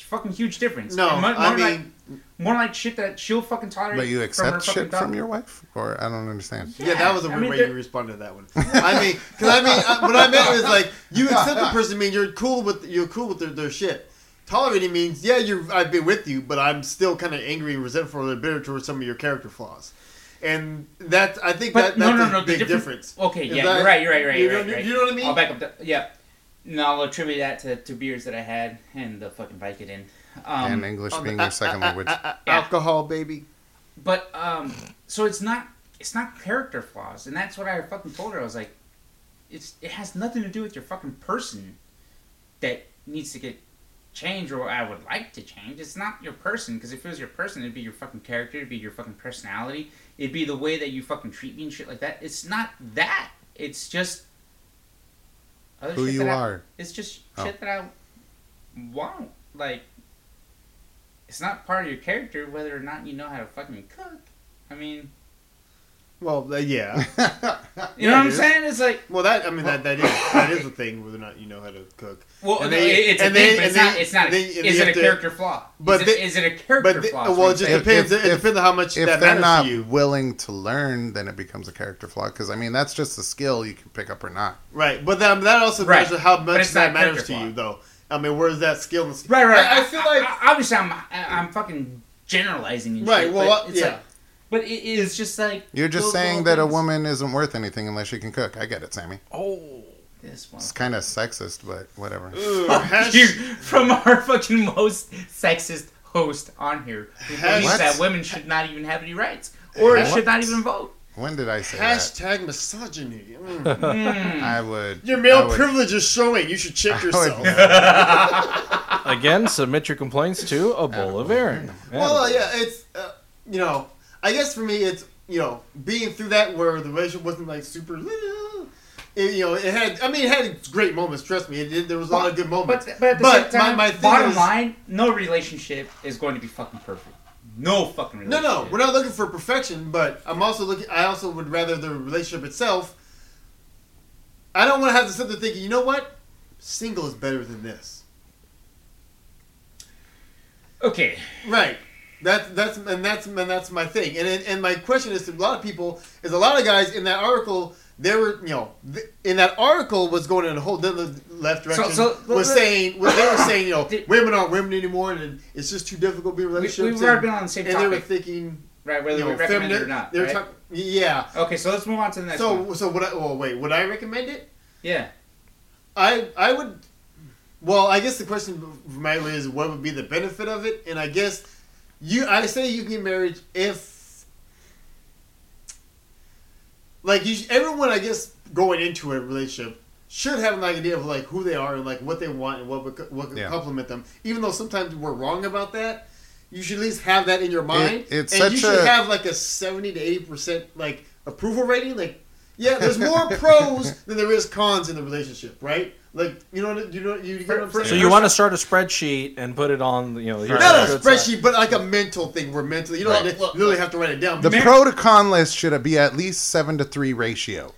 Speaker 1: It's a fucking huge difference.
Speaker 3: No,
Speaker 1: And more,
Speaker 3: I
Speaker 1: more like,
Speaker 3: mean,
Speaker 1: more like shit that she'll fucking tolerate.
Speaker 2: But you
Speaker 1: from her
Speaker 2: accept
Speaker 1: fucking
Speaker 2: shit
Speaker 1: dog.
Speaker 2: from your wife? Or I don't understand.
Speaker 3: yeah, that was a
Speaker 1: I
Speaker 3: weird
Speaker 1: mean,
Speaker 3: way
Speaker 1: there-
Speaker 3: you responded to that one. *laughs* I mean, because I mean, I, what I meant was like you accept the person, mean you're cool with you're cool with their, their shit. Tolerating means yeah, you're I've been with you, but I'm still kind of angry and resentful and bitter towards some of your character flaws. And that I think
Speaker 1: But
Speaker 3: that that's
Speaker 1: no,
Speaker 3: a
Speaker 1: no. The
Speaker 3: big
Speaker 1: difference.
Speaker 3: difference.
Speaker 1: Okay, yeah,
Speaker 3: that-
Speaker 1: you're right. You're right. You're right.
Speaker 3: you
Speaker 1: You're
Speaker 3: know-
Speaker 1: right, right.
Speaker 3: you know what I mean?
Speaker 1: I'll back up. The, yeah. No, I'll attribute that to, to beers that I had and the fucking Vicodin. Um,
Speaker 2: and English
Speaker 3: on
Speaker 2: being
Speaker 3: uh,
Speaker 2: your second
Speaker 3: uh,
Speaker 2: language.
Speaker 3: uh, uh,
Speaker 1: Yeah.
Speaker 3: Alcohol, baby.
Speaker 1: But um, so it's not it's not character flaws, and that's what I fucking told her. I was like, it's it has nothing to do with your fucking person that needs to get changed, or I would like to change. It's not your person, because if it was your person, it'd be your fucking character, it'd be your fucking personality, it'd be the way that you fucking treat me and shit like that. It's not that. It's just other
Speaker 2: Who you
Speaker 1: that I-
Speaker 2: are.
Speaker 1: it's just
Speaker 2: Oh.
Speaker 1: shit that I want. Like, it's not part of your character whether or not you know how to fucking cook. I mean,
Speaker 3: Well, uh, yeah. *laughs*
Speaker 1: you *laughs* know what I'm
Speaker 3: dude.
Speaker 1: saying? It's like,
Speaker 3: Well, that I mean that that is that is a *laughs* thing whether or not you know how to cook.
Speaker 1: well,
Speaker 3: And they-
Speaker 1: it's a
Speaker 3: and
Speaker 1: thing,
Speaker 3: they-
Speaker 1: but it's not.
Speaker 3: they-
Speaker 1: It's not.
Speaker 3: they- and
Speaker 1: is
Speaker 3: they
Speaker 1: it a
Speaker 3: to-
Speaker 1: character flaw?
Speaker 3: but
Speaker 1: is, it, it a character
Speaker 3: But
Speaker 1: flaw?
Speaker 3: well, it just
Speaker 2: If-
Speaker 3: depends.
Speaker 2: if-
Speaker 3: it depends on how much
Speaker 2: if
Speaker 3: that
Speaker 2: they're not
Speaker 3: to you.
Speaker 2: willing to learn, then it becomes a character flaw. Because I mean, that's just a skill you can pick up or not.
Speaker 3: Right, but that, that also
Speaker 1: Right.
Speaker 3: matters how much that matters to
Speaker 1: flaw.
Speaker 3: you, though. I mean, where's that skill?
Speaker 1: right, right.
Speaker 3: I, I feel like
Speaker 1: I, obviously I'm I'm fucking generalizing.
Speaker 3: Right.
Speaker 1: shit,
Speaker 3: Well,
Speaker 1: it's
Speaker 3: yeah.
Speaker 1: Like, but it is just like
Speaker 2: You're just
Speaker 1: those
Speaker 2: saying
Speaker 1: little
Speaker 2: that a
Speaker 1: things.
Speaker 2: woman isn't worth anything unless she can cook. I get it, Sammy.
Speaker 4: Oh.
Speaker 1: This one.
Speaker 2: It's kind of sexist, but whatever.
Speaker 3: Ooh, *laughs*
Speaker 1: Fuck
Speaker 3: hash-
Speaker 1: you from our fucking most sexist host on here who believes
Speaker 2: What?
Speaker 1: that women should not even have any rights or
Speaker 2: What?
Speaker 1: should not even vote.
Speaker 2: When did I say that?
Speaker 3: hashtag misogyny. Mm. *laughs*
Speaker 1: Mm.
Speaker 2: I would.
Speaker 3: Your male
Speaker 2: would-
Speaker 3: privilege is showing. You should check
Speaker 2: I would-
Speaker 3: yourself. *laughs*
Speaker 4: Again, submit your complaints to a bowl of Aaron.
Speaker 3: Well, uh, yeah, it's uh, you know, I guess for me, it's you know, being through that where the relationship wasn't like super. Eh, it, you know, it had. I mean, it had great moments. Trust me, it did. There was a lot of good moments.
Speaker 1: But, but
Speaker 3: But
Speaker 1: time,
Speaker 3: my- my thing
Speaker 1: bottom
Speaker 3: is-
Speaker 1: line, no relationship is going to be fucking perfect. No fucking
Speaker 3: No, no, we're not looking for perfection, but I'm also looking. I also would rather the relationship itself. I don't want to have to sit there thinking, you know what, single is better than this.
Speaker 1: Okay.
Speaker 3: Right. That's that's and that's and that's my thing. And and, my question is to a lot of people is a lot of guys in that article. They were, you know, in that article was going in a whole other left direction.
Speaker 1: so-
Speaker 3: was
Speaker 1: let-
Speaker 3: saying, *coughs* well, they were saying, you know,
Speaker 1: Did-
Speaker 3: women aren't women anymore, and it's just too difficult to be in
Speaker 1: We,
Speaker 3: relationships.
Speaker 1: we've already been on the same
Speaker 3: and they were thinking,
Speaker 1: right? Whether
Speaker 3: you know,
Speaker 1: we recommend it or not.
Speaker 3: They were
Speaker 1: right?
Speaker 3: talking, yeah.
Speaker 1: okay, so let's move on to the next one.
Speaker 3: So, so would I? Well, wait. Would I recommend it?
Speaker 1: Yeah.
Speaker 3: I I would. Well, I guess the question for my is what would be the benefit of it, and I guess you. I say you can get married if, like, you. Everyone, I guess, going into a relationship should have an idea of like who they are and like what they want and what would what could
Speaker 2: Yeah.
Speaker 3: complement them. Even though sometimes we're wrong about that, you should at least have that in your mind,
Speaker 2: it's
Speaker 3: and you should
Speaker 2: a-
Speaker 3: have like a seventy to eighty percent like approval rating. Like, yeah, there's more pros than there is cons in the relationship, right? Like, you know, what- you know, you get what I'm
Speaker 1: For-
Speaker 3: saying?
Speaker 4: So you want to start a spreadsheet and put it on, you know, here's
Speaker 3: not a
Speaker 4: good side.
Speaker 3: spreadsheet, but like a mental thing. Where mentally, you don't
Speaker 2: Right.
Speaker 3: have to, literally have to write it down.
Speaker 2: The
Speaker 1: Mar-
Speaker 2: pro to con list should be at least seven to three ratio.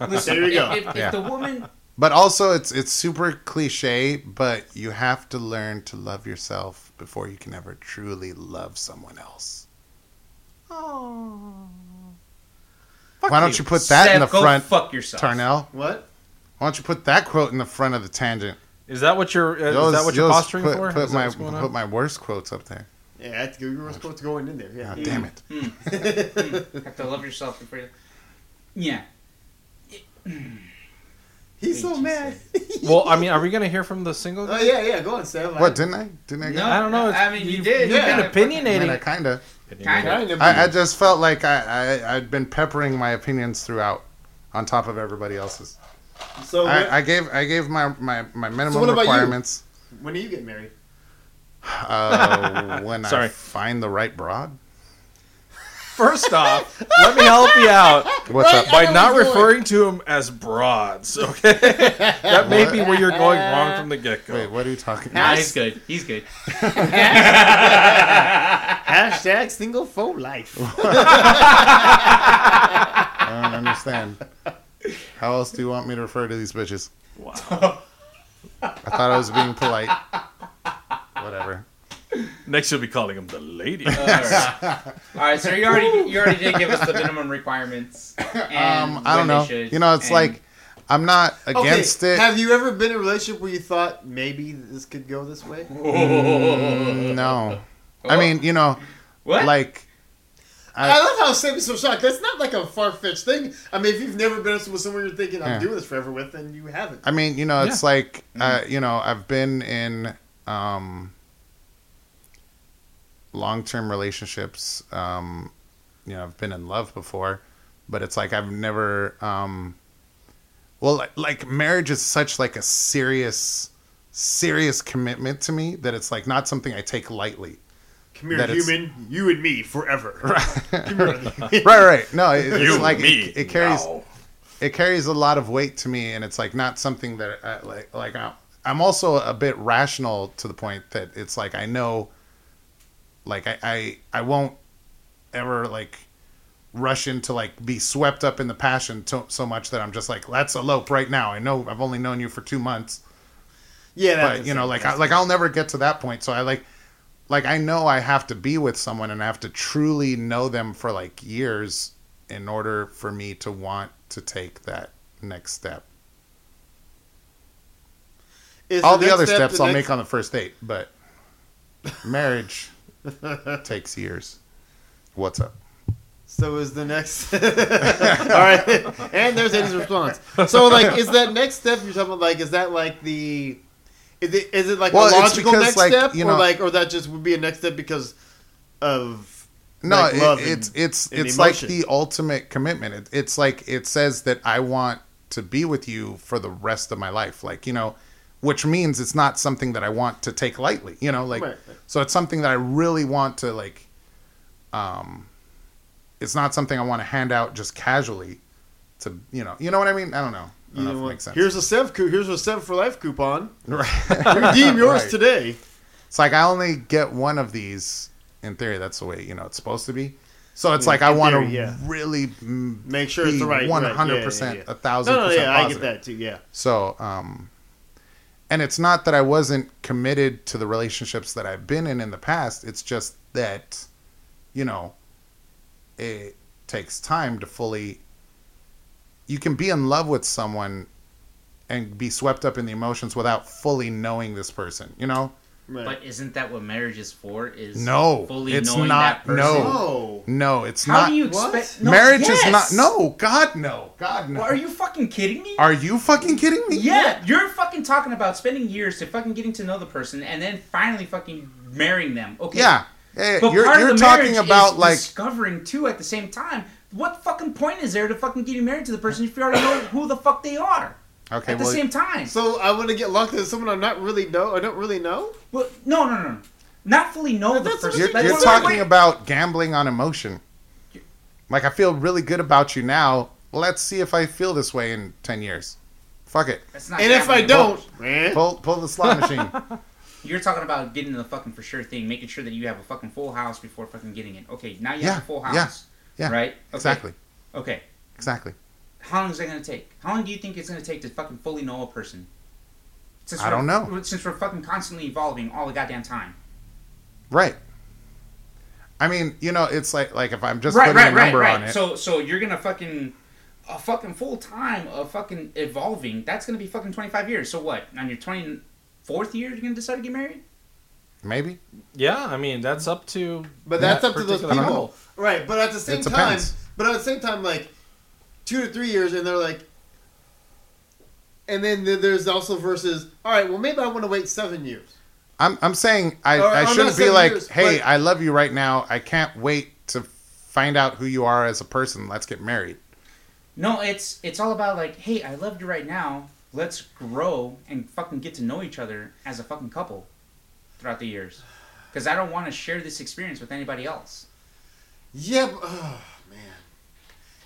Speaker 1: Listen,
Speaker 3: There you go.
Speaker 1: if, if, if
Speaker 2: Yeah.
Speaker 1: the woman,
Speaker 2: But also, it's it's super cliche. But you have to learn to love yourself before you can ever truly love someone else. Oh Why don't you put that in the
Speaker 1: go
Speaker 2: front,
Speaker 1: fuck yourself.
Speaker 2: Tarnell?
Speaker 3: what?
Speaker 2: Why don't you put that quote in the front of the tangent?
Speaker 4: Is that what you're? Uh, is that what you're posturing
Speaker 2: put,
Speaker 4: for?
Speaker 2: Put my
Speaker 4: what's going on?
Speaker 2: put my worst quotes up there.
Speaker 3: Yeah, that's good. You were supposed to go in, in there. Yeah.
Speaker 2: God damn it. *laughs*
Speaker 1: Have to love yourself before you. Yeah. *clears throat*
Speaker 3: He's so mad.
Speaker 4: Well, I mean, are we gonna hear from the single?
Speaker 3: oh
Speaker 4: guy?
Speaker 3: yeah, yeah. Go on, Sam.
Speaker 2: What didn't I? Didn't I?
Speaker 1: No,
Speaker 4: I don't know.
Speaker 1: I mean, you,
Speaker 4: You-
Speaker 1: did.
Speaker 3: you've
Speaker 1: You
Speaker 3: been
Speaker 1: got a
Speaker 2: I
Speaker 4: opinionating.
Speaker 2: mean, I kind of.
Speaker 1: Kind
Speaker 3: Kind of.
Speaker 2: I, I just felt like I, I I'd been peppering my opinions throughout, on top of everybody else's.
Speaker 3: So when,
Speaker 2: I, I gave I gave my my, my minimum
Speaker 3: what about you?
Speaker 2: requirements.
Speaker 3: when do you get married?
Speaker 2: Uh, when *laughs* I find the right broad.
Speaker 4: First off, let me help you out
Speaker 2: What's
Speaker 3: Right,
Speaker 2: up?
Speaker 4: By not
Speaker 3: what's going.
Speaker 4: referring to them as broads. *laughs* Okay, that may be where you're going wrong from the get go.
Speaker 2: Wait, what are you talking
Speaker 1: Nah,
Speaker 2: about?
Speaker 1: he's good. He's good. *laughs*
Speaker 3: Hashtag single for life.
Speaker 2: I don't understand. How else do you want me to refer to these bitches?
Speaker 4: Wow.
Speaker 2: I thought I was being polite. Whatever.
Speaker 4: Next, you'll be calling them the lady.
Speaker 1: All right. All right. So you already you already did give us the minimum requirements. And
Speaker 2: Um, I don't know.
Speaker 1: should,
Speaker 2: You know, it's
Speaker 1: and-
Speaker 2: like I'm not against
Speaker 3: okay,
Speaker 2: it.
Speaker 3: Have you ever been in a relationship where you thought maybe this could go this way?
Speaker 2: no. I mean, you know,
Speaker 1: what?
Speaker 2: like
Speaker 3: I,
Speaker 2: I,
Speaker 3: love how Sam is so shocked. That's not like a far fetched thing. I mean, if you've never been with someone you're thinking I'm
Speaker 2: Yeah.
Speaker 3: doing this forever with, then you haven't.
Speaker 2: I mean, you know, it's like
Speaker 1: Mm-hmm.
Speaker 2: uh, you know, I've been in um long-term relationships. Um you know, I've been in love before, but it's like I've never um well, like, like marriage is such like a serious serious commitment to me that it's like not something I take lightly.
Speaker 3: Come here,
Speaker 2: That it's-
Speaker 3: human. You and me forever. *laughs*
Speaker 2: right, *laughs*
Speaker 3: right,
Speaker 2: right. No, it, it's
Speaker 4: You,
Speaker 2: like
Speaker 4: me,
Speaker 2: it, it carries
Speaker 4: now.
Speaker 2: it carries a lot of weight to me, and it's like not something that I, like like I'm, I'm also a bit rational to the point that it's like I know, like I I, I won't ever like rush into like be swept up in the passion to, so much that I'm just like let's elope right now. I know I've only known you for two months,
Speaker 3: Yeah, that
Speaker 2: but you know like I, like I'll never get to that point. So I like like I know I have to be with someone and I have to truly know them for like years in order for me to want to take that next step.
Speaker 3: Is
Speaker 2: All the
Speaker 3: next
Speaker 2: other
Speaker 3: step
Speaker 2: steps
Speaker 3: the
Speaker 2: I'll
Speaker 3: next-
Speaker 2: make on the first date, but *laughs* marriage takes years. What's up?
Speaker 3: So is the next. *laughs* *laughs* All right, and there's Eddie's response. So like, is that next step you're talking about? Like, is that like the? Is it is it like
Speaker 2: Well,
Speaker 3: a logical
Speaker 2: because,
Speaker 3: next
Speaker 2: like,
Speaker 3: step,
Speaker 2: you
Speaker 3: or like, or that just would be a next step because of
Speaker 2: No,
Speaker 3: like
Speaker 2: it-
Speaker 3: love
Speaker 2: it's
Speaker 3: and-
Speaker 2: it's
Speaker 3: and
Speaker 2: it's like the ultimate commitment. It, it's like it says that I want to be with you for the rest of my life. Like you know, which means it's not something that I want to take lightly. You know, like
Speaker 3: Right, right.
Speaker 2: so it's something that I really want to like. Um, it's not something I want to hand out just casually. To you know, you know what I mean? I don't know.
Speaker 3: You
Speaker 2: know
Speaker 3: know
Speaker 2: if it makes sense.
Speaker 3: Here's a Sev here's a Sev for life coupon.
Speaker 2: Right.
Speaker 3: Redeem yours *laughs*
Speaker 2: Right.
Speaker 3: today.
Speaker 2: It's like I only get one of these. In theory, that's the way you know it's supposed to be. So it's
Speaker 3: Yeah,
Speaker 2: like I want to
Speaker 3: yeah.
Speaker 2: really
Speaker 3: Make sure it's the right.
Speaker 2: one hundred percent, a thousand
Speaker 3: No, no,
Speaker 2: percent
Speaker 3: yeah, I get that too. Yeah.
Speaker 2: So, um, and it's not that I wasn't committed to the relationships that I've been in in the past. It's just that, you know, it takes time to fully. You can be in love with someone and be swept up in the emotions without fully knowing this person. You know.
Speaker 3: Right.
Speaker 1: But isn't that what marriage is for? Is
Speaker 2: No,
Speaker 1: fully
Speaker 2: it's
Speaker 1: knowing
Speaker 2: not.
Speaker 1: that person?
Speaker 2: No. No, it's
Speaker 1: How
Speaker 2: not.
Speaker 1: How do you
Speaker 3: What?
Speaker 1: expect? No,
Speaker 2: marriage
Speaker 1: yes!
Speaker 2: is not. No, God, no, God, no.
Speaker 1: Well, are you fucking kidding me?
Speaker 2: Are you fucking kidding me?
Speaker 1: yeah, you're fucking talking about spending years to fucking getting to know the person and then finally fucking marrying them. Okay.
Speaker 2: Yeah. Yeah,
Speaker 1: But
Speaker 2: you're
Speaker 1: part
Speaker 2: you're
Speaker 1: of the
Speaker 2: talking
Speaker 1: marriage
Speaker 2: about
Speaker 1: is
Speaker 2: like
Speaker 1: discovering too at the same time. What fucking point is there to fucking getting married to the person if you already know who the fuck they are
Speaker 2: okay,
Speaker 1: at the same time?
Speaker 3: So I want to get locked into someone I'm not really know. I don't really know.
Speaker 1: Well, no, no, no, no. Not fully know the person.
Speaker 2: you're,
Speaker 1: Like,
Speaker 2: you're
Speaker 1: wait, wait,
Speaker 2: talking
Speaker 1: wait.
Speaker 2: about gambling on emotion. Like I feel really good about you now. Let's see if I feel this way in ten years. Fuck it.
Speaker 1: That's not
Speaker 3: And if I don't, man,
Speaker 2: Pull pull the slot *laughs* machine.
Speaker 1: You're talking about getting the fucking for sure thing, making sure that you have a fucking full house before fucking getting it. Okay, now you
Speaker 2: Yeah,
Speaker 1: have a full house.
Speaker 2: yeah, yeah.
Speaker 1: Right? Okay.
Speaker 2: Exactly.
Speaker 1: Okay.
Speaker 2: Exactly.
Speaker 1: How long is that gonna take? How long do you think it's gonna take to fucking fully know a person? Since
Speaker 2: I don't know.
Speaker 1: Since we're fucking constantly evolving all the goddamn time.
Speaker 2: Right. I mean, you know, it's like like if I'm just
Speaker 1: right,
Speaker 2: putting
Speaker 1: right,
Speaker 2: a
Speaker 1: right,
Speaker 2: number
Speaker 1: right.
Speaker 2: on it.
Speaker 1: So, so you're gonna fucking a fucking full time of fucking evolving. That's gonna be fucking twenty five years. So what? On your twenty fourth year, you're gonna decide to get married?
Speaker 2: Maybe.
Speaker 4: Yeah, I mean that's up to.
Speaker 3: But that's
Speaker 4: that
Speaker 3: up to those people,
Speaker 4: couple.
Speaker 3: right? But at the same
Speaker 2: It
Speaker 3: time, but at the same time, like two to three years, and they're like, and then there's also versus. All right, well maybe I want to wait seven years.
Speaker 2: I'm I'm saying I,
Speaker 3: Or-
Speaker 2: I shouldn't be like,
Speaker 3: years,
Speaker 2: hey,
Speaker 3: but-
Speaker 2: I love you right now. I can't wait to find out who you are as a person. Let's get married.
Speaker 1: No, it's it's all about like, hey, I love you right now. Let's grow and fucking get to know each other as a fucking couple throughout the years. Because I don't want to share this experience with anybody else.
Speaker 3: Yeah, but, oh man,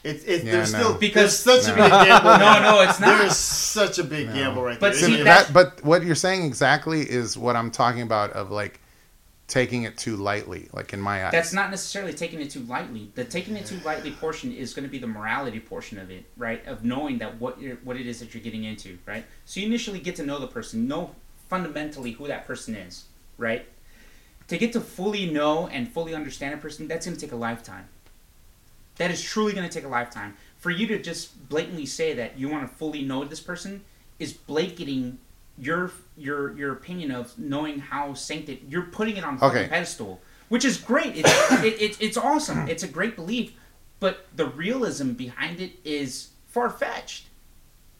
Speaker 3: it's it's
Speaker 2: Yeah,
Speaker 3: there's
Speaker 2: no.
Speaker 3: still
Speaker 1: Because-
Speaker 3: there's such
Speaker 2: No.
Speaker 3: a big gamble. *laughs*
Speaker 1: No, no, it's not.
Speaker 3: There is such a big
Speaker 2: No.
Speaker 3: gamble right
Speaker 1: But
Speaker 3: there.
Speaker 1: see,
Speaker 3: It is.
Speaker 1: that-
Speaker 2: That, but what you're saying exactly is what I'm talking about of like taking it too lightly, like in my eyes.
Speaker 1: That's not necessarily taking it too lightly. The taking it too lightly portion is going to be the morality portion of it, right? Of knowing that what you're, what it is that you're getting into, right? So you initially get to know the person, know fundamentally who that person is, right? To get to fully know and fully understand a person, that's going to take a lifetime. That is truly going to take a lifetime. For you to just blatantly say that you want to fully know this person is blanketing your your your opinion of knowing how sancted you're putting it on a
Speaker 2: Okay.
Speaker 1: pedestal, which is great. It's *coughs* it, it, it's awesome. It's a great belief, but the realism behind it is far fetched.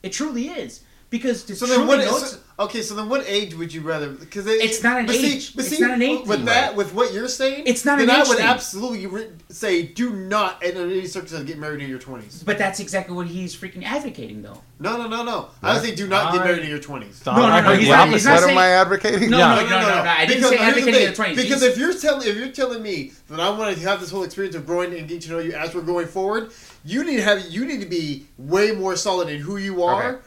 Speaker 1: It truly is because to
Speaker 3: So
Speaker 1: truly
Speaker 3: then, what?
Speaker 1: know
Speaker 3: So, okay, so then, what age would you rather? Because
Speaker 1: It's not an age. It's not an age
Speaker 3: With
Speaker 1: thing,
Speaker 3: that,
Speaker 1: right?
Speaker 3: with what you're saying,
Speaker 1: It's not
Speaker 3: then
Speaker 1: an
Speaker 3: I
Speaker 1: age I
Speaker 3: would
Speaker 1: thing.
Speaker 3: absolutely re- say, do not, under any circumstance, get married in your twenties.
Speaker 1: But that's exactly what he's freaking advocating, though.
Speaker 3: No, no, no, no. I would say, do not get married in your twenties.
Speaker 4: Thought
Speaker 1: No, no, no, he's not- he's
Speaker 4: opposite.
Speaker 1: not
Speaker 2: what am I advocating?
Speaker 1: No,
Speaker 4: Yeah.
Speaker 1: no, no, no, no, I didn't say
Speaker 3: here's the
Speaker 1: advocating in
Speaker 3: thing,
Speaker 1: the twenties.
Speaker 3: Because if you're telling if you're telling me that I want to have this whole experience of growing and getting to know you as we're going forward, you need to have you need to be way more solid in who you are
Speaker 2: Okay.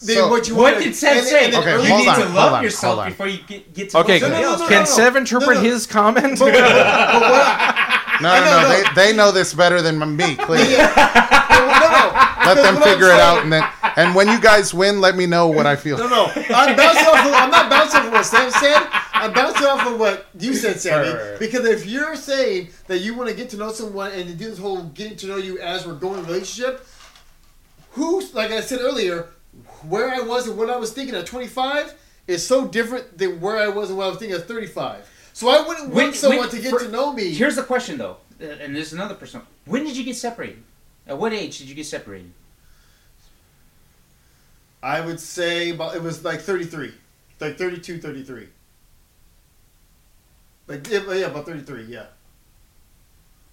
Speaker 3: Than
Speaker 2: So-
Speaker 3: what you
Speaker 1: what
Speaker 3: want.
Speaker 1: did Seth
Speaker 3: and-
Speaker 1: say?
Speaker 3: and then
Speaker 2: Okay,
Speaker 3: early-
Speaker 1: you need
Speaker 2: on,
Speaker 1: to love
Speaker 2: on,
Speaker 1: yourself before you get, get to
Speaker 4: Okay,
Speaker 1: know somebody
Speaker 3: no, no,
Speaker 4: can
Speaker 3: no.
Speaker 4: Sev interpret
Speaker 3: No, no.
Speaker 4: his comment?
Speaker 3: But, but, *laughs* but what,
Speaker 2: No,
Speaker 3: I
Speaker 2: no, no.
Speaker 3: no.
Speaker 2: They, they know this better than me. *laughs* Clearly,
Speaker 3: no, no.
Speaker 2: let them figure it out, and then and when you guys win, let me know what I feel.
Speaker 3: No, no. I'm bouncing off. Of, I'm not bouncing off of what Sam said. I'm bouncing off of what you said, Sammy.
Speaker 1: Right, right, right.
Speaker 3: Because if you're saying that you want to get to know someone and to do this whole getting to know you as we're going relationship, who, like I said earlier, where I was and what I was thinking at 25 is so different than where I was and what I was thinking at 35. So I wouldn't want
Speaker 1: When-
Speaker 3: someone
Speaker 1: when-
Speaker 3: to get
Speaker 1: for-
Speaker 3: to know me.
Speaker 1: Here's the question, though, uh, and there's another person. When did you get separated? At what age did you get separated?
Speaker 3: I would say about it was like 33, like 32, 33. Like yeah, yeah, about 33. Yeah.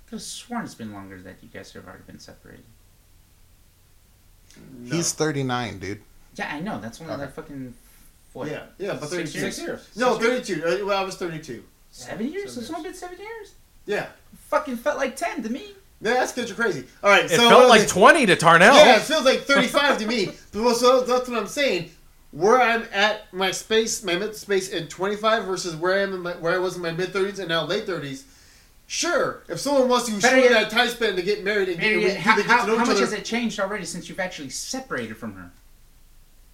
Speaker 1: Because sworn it's been longer that you guys have already been separated.
Speaker 3: No.
Speaker 2: He's 39, dude.
Speaker 1: Yeah, I know. That's only
Speaker 2: Okay.
Speaker 1: like fucking what?
Speaker 3: Yeah, yeah, about
Speaker 1: Six
Speaker 3: 32.
Speaker 1: years?
Speaker 4: Six years.
Speaker 3: No, 32. Uh, Well, I was 32.
Speaker 1: Seven years?
Speaker 4: Seven
Speaker 1: It's only been seven years.
Speaker 3: Yeah.
Speaker 1: Fucking felt like ten to me.
Speaker 3: Yeah, that's because you're crazy. All right,
Speaker 4: It
Speaker 3: so
Speaker 4: felt like 20 to Tarnell.
Speaker 3: Yeah, it feels like 35 to me. *laughs* But well, so that's what I'm saying. Where I'm at my space, my mid space in 25 versus where I am in my, where I was in my mid 30s and now late 30s. Sure, if someone wants to
Speaker 1: Better
Speaker 3: show
Speaker 1: yet-
Speaker 3: that time span to get married and get,
Speaker 1: Maybe,
Speaker 3: get,
Speaker 1: how,
Speaker 3: to get to know
Speaker 1: how
Speaker 3: each
Speaker 1: much
Speaker 3: other,
Speaker 1: has it changed already since you've actually separated from her?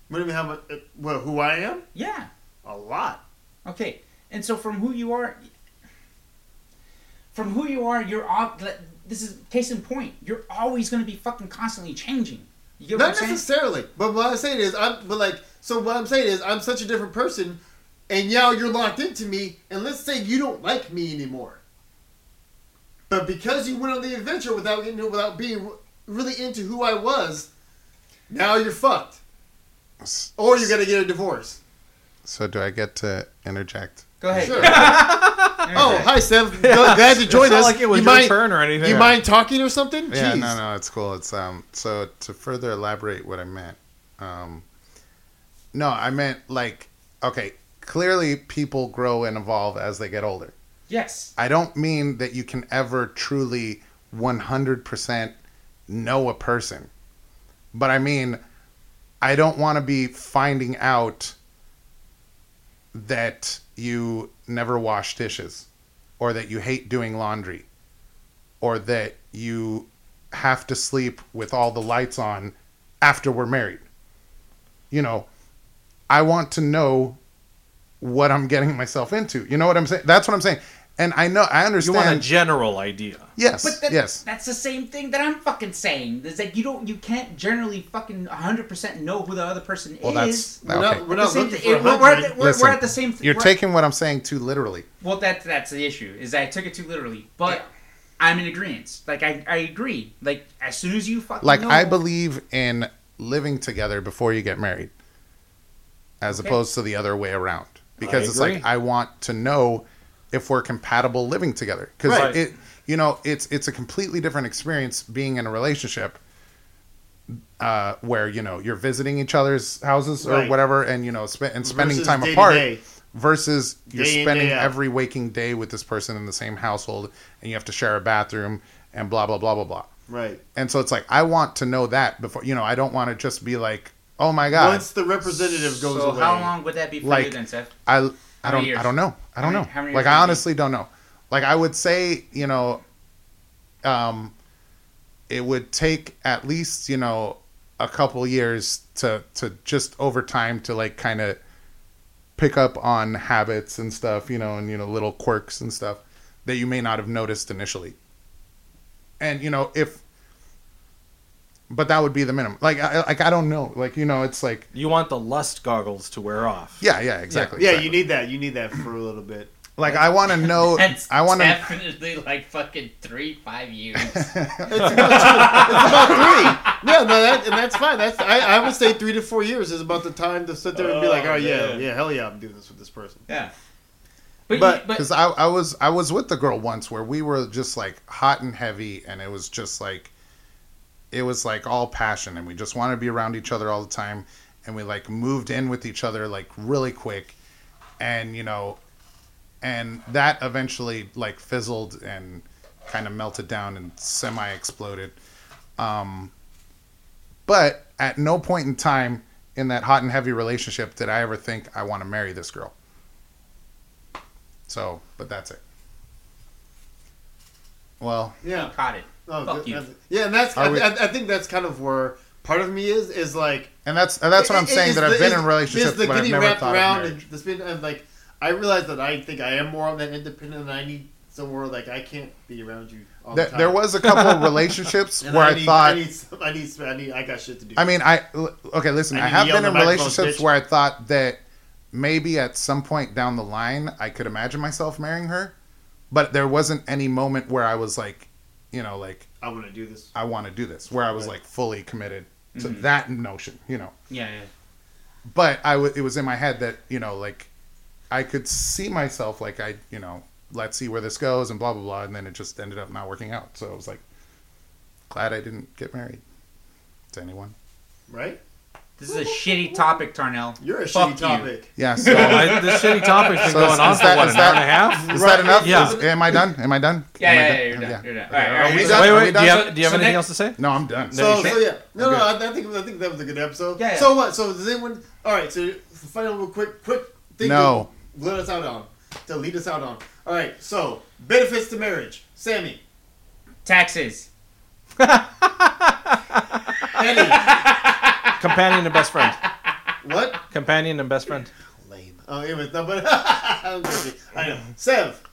Speaker 3: What do you mean how uh, Well, who I am?
Speaker 1: Yeah.
Speaker 3: A lot.
Speaker 1: Okay. And so from who you are, from who you are, you're all. This is case in point. You're always going to be fucking constantly changing. You get what
Speaker 3: Not necessarily, but what I'm saying is, I'm but like, so what I'm saying is, I'm such a different person, and now you're locked into me, and let's say you don't like me anymore. But because you went on the adventure without getting without being really into who I was, now you're fucked, or you're gonna get a divorce.
Speaker 2: So do I get to interject?
Speaker 1: Go ahead.
Speaker 3: Sure. *laughs* oh, hi, Seth. Glad to *laughs* join
Speaker 4: It's not
Speaker 3: us.
Speaker 4: like it was
Speaker 3: you
Speaker 4: your
Speaker 3: mind,
Speaker 4: turn or anything.
Speaker 3: You mind talking or something?
Speaker 2: Yeah,
Speaker 3: Jeez.
Speaker 2: no, no, it's cool. It's um. So to further elaborate what I meant, um, no, I meant like okay. Clearly, people grow and evolve as they get older.
Speaker 1: Yes.
Speaker 2: I don't mean that you can ever truly 100% know a person. But I mean, I don't want to be finding out that you never wash dishes or that you hate doing laundry or that you have to sleep with all the lights on after we're married. You know, I want to know what I'm getting myself into. You know what I'm saying? That's what I'm saying. And I know I understand.
Speaker 4: You want a general idea.
Speaker 2: yes,
Speaker 1: But that,
Speaker 2: yes.
Speaker 1: that's the same thing that I'm fucking saying. Is that you don't, you can't generally fucking 100 percent know who the other person
Speaker 2: Well,
Speaker 1: is.
Speaker 2: that's
Speaker 3: We're
Speaker 2: okay.
Speaker 3: not, we're
Speaker 1: The
Speaker 3: not
Speaker 1: same
Speaker 3: looking
Speaker 1: thing-
Speaker 3: for
Speaker 1: we're, we're at the, we're,
Speaker 2: Listen,
Speaker 1: we're at the same.
Speaker 2: You're taking what I'm saying too literally.
Speaker 1: Well, that's that's the issue. Is I took it too literally, but I'm in agreement. Like I, I agree. Like as soon as you fucking
Speaker 2: Like
Speaker 1: know,
Speaker 2: I believe in living together before you get married, as
Speaker 1: Okay.
Speaker 2: opposed to the other way around. Because
Speaker 4: I
Speaker 2: it's like. I want to know if we're compatible living together. Because
Speaker 4: Right.
Speaker 2: it, you know, it's it's a completely different experience being in a relationship. Uh, where you know you're visiting each other's houses or
Speaker 3: Right.
Speaker 2: whatever, and you know, spe- and spending
Speaker 3: Versus
Speaker 2: time apart,
Speaker 3: day.
Speaker 2: versus you're
Speaker 3: Day
Speaker 2: spending
Speaker 3: day
Speaker 2: every waking day with this person in the same household, and you have to share a bathroom and blah blah blah blah blah.
Speaker 3: Right.
Speaker 2: And so it's like I want to know that before you know I don't want to just be like, oh my god,
Speaker 3: Once the representative goes
Speaker 1: So
Speaker 3: away.
Speaker 1: how long would that be for
Speaker 2: Like-
Speaker 1: you then, Seth?
Speaker 2: I I don't? I don't know I don't
Speaker 1: How
Speaker 2: know
Speaker 1: many
Speaker 2: like I honestly don't know. Like I would say you know, um, it would take at least you know a couple years to to just over time to like kind of pick up on habits and stuff you know and you know little quirks and stuff that you may not have noticed initially. And you know if. But that would be the minimum. Like, I, like I don't know. Like, you know, it's like,
Speaker 4: You want the lust goggles to wear off.
Speaker 2: yeah, yeah, exactly.
Speaker 3: Yeah,
Speaker 2: exactly.
Speaker 3: you need that. You need that for a little bit.
Speaker 2: Like I want to know. *laughs*
Speaker 1: That's
Speaker 2: I want to.
Speaker 1: definitely like fucking three, five years. *laughs*
Speaker 3: It's about, *laughs* it's about three. Yeah, no, that and that's fine. That's I, I would say three to four years is about the time to sit there and be like,
Speaker 1: Oh,
Speaker 3: oh yeah, yeah, hell yeah, I'm doing this with this person.
Speaker 1: yeah. But
Speaker 3: But-
Speaker 1: but
Speaker 2: Because I, I was I was with the girl once where we were just like hot and heavy, and it was just like, it was like all passion, and we just wanted to be around each other all the time, and we like moved in with each other like really quick, and you know, and that eventually like fizzled and kind of melted down and semi exploded. Um, but at no point in time in that hot and heavy relationship did I ever think I want to marry this girl. So, but that's it. Well,
Speaker 3: Yeah.
Speaker 1: caught it.
Speaker 3: Oh,
Speaker 1: Fuck you.
Speaker 3: Yeah, and that's I,
Speaker 2: we-
Speaker 3: I, I think that's kind of where part of me is is like
Speaker 2: and that's and that's what I'm saying
Speaker 3: it's
Speaker 2: that I've been
Speaker 3: it's-
Speaker 2: in relationships,
Speaker 3: it's
Speaker 2: but I've never thought
Speaker 3: around
Speaker 2: of
Speaker 3: and
Speaker 2: marriage.
Speaker 3: the and like I realize that I think I am more on that independent and I need somewhere like I can't be around you all
Speaker 2: There,
Speaker 3: the time.
Speaker 2: there was a couple of *laughs* relationships
Speaker 3: And
Speaker 2: where I,
Speaker 3: need,
Speaker 2: thought.
Speaker 3: I need, some- I need, some- I need, I got shit to do.
Speaker 2: I mean, I okay. Listen,
Speaker 3: I
Speaker 2: I, have been
Speaker 3: in
Speaker 2: in
Speaker 3: the microphone,
Speaker 2: relationships
Speaker 3: bitch.
Speaker 2: where I thought that maybe at some point down the line I could imagine myself marrying her, but there wasn't any moment where I was like, you know, like
Speaker 3: I want to do this.
Speaker 2: I want to do this, where I was like fully committed to
Speaker 1: Mhm.
Speaker 2: that notion, you know.
Speaker 1: Yeah, yeah.
Speaker 2: But I w- it was in my head that you know, like I could see myself like I, you know, let's see where this goes and blah blah blah, and then it just ended up not working out. So I was like, glad I didn't get married to anyone.
Speaker 3: Right?
Speaker 1: This is a shitty topic, Tarnell.
Speaker 3: You're a
Speaker 1: Fuck
Speaker 3: shitty
Speaker 1: you.
Speaker 3: topic.
Speaker 2: Yeah. *laughs*
Speaker 4: So
Speaker 2: So.
Speaker 4: I, this shitty topic's been
Speaker 2: So
Speaker 4: going
Speaker 2: is-
Speaker 4: on
Speaker 2: is
Speaker 4: for
Speaker 2: that-
Speaker 4: what
Speaker 2: is
Speaker 4: an hour
Speaker 2: that-
Speaker 4: and a half.
Speaker 2: Is
Speaker 3: Right.
Speaker 2: that enough?
Speaker 4: Yeah.
Speaker 2: Is- am I done? Am I done?
Speaker 1: Yeah,
Speaker 2: Am I
Speaker 1: yeah,
Speaker 2: done?
Speaker 1: yeah, you're done. You're done. All right, all
Speaker 2: Are
Speaker 1: right.
Speaker 2: we
Speaker 1: So-
Speaker 2: done?
Speaker 4: Wait,
Speaker 2: Are we
Speaker 4: wait. Do
Speaker 2: done?
Speaker 4: you have, do you have
Speaker 1: So
Speaker 4: anything
Speaker 1: next-
Speaker 4: else to say?
Speaker 2: No, I'm done.
Speaker 3: So,
Speaker 4: you
Speaker 3: so yeah, no, no,
Speaker 2: I'm
Speaker 3: I, I think I think that was a good episode.
Speaker 1: Yeah, yeah.
Speaker 3: So what? So does anyone? All right. So final real quick, quick thing.
Speaker 2: No.
Speaker 3: To let us out on. To lead us out on. All right. So benefits to marriage. Sammy.
Speaker 1: Taxes.
Speaker 3: Eddie. *laughs*
Speaker 4: Companion and best friend.
Speaker 3: what?
Speaker 4: Companion and best friend.
Speaker 3: Lame. Oh, anyways, no, but I'm joking. Know. Sev.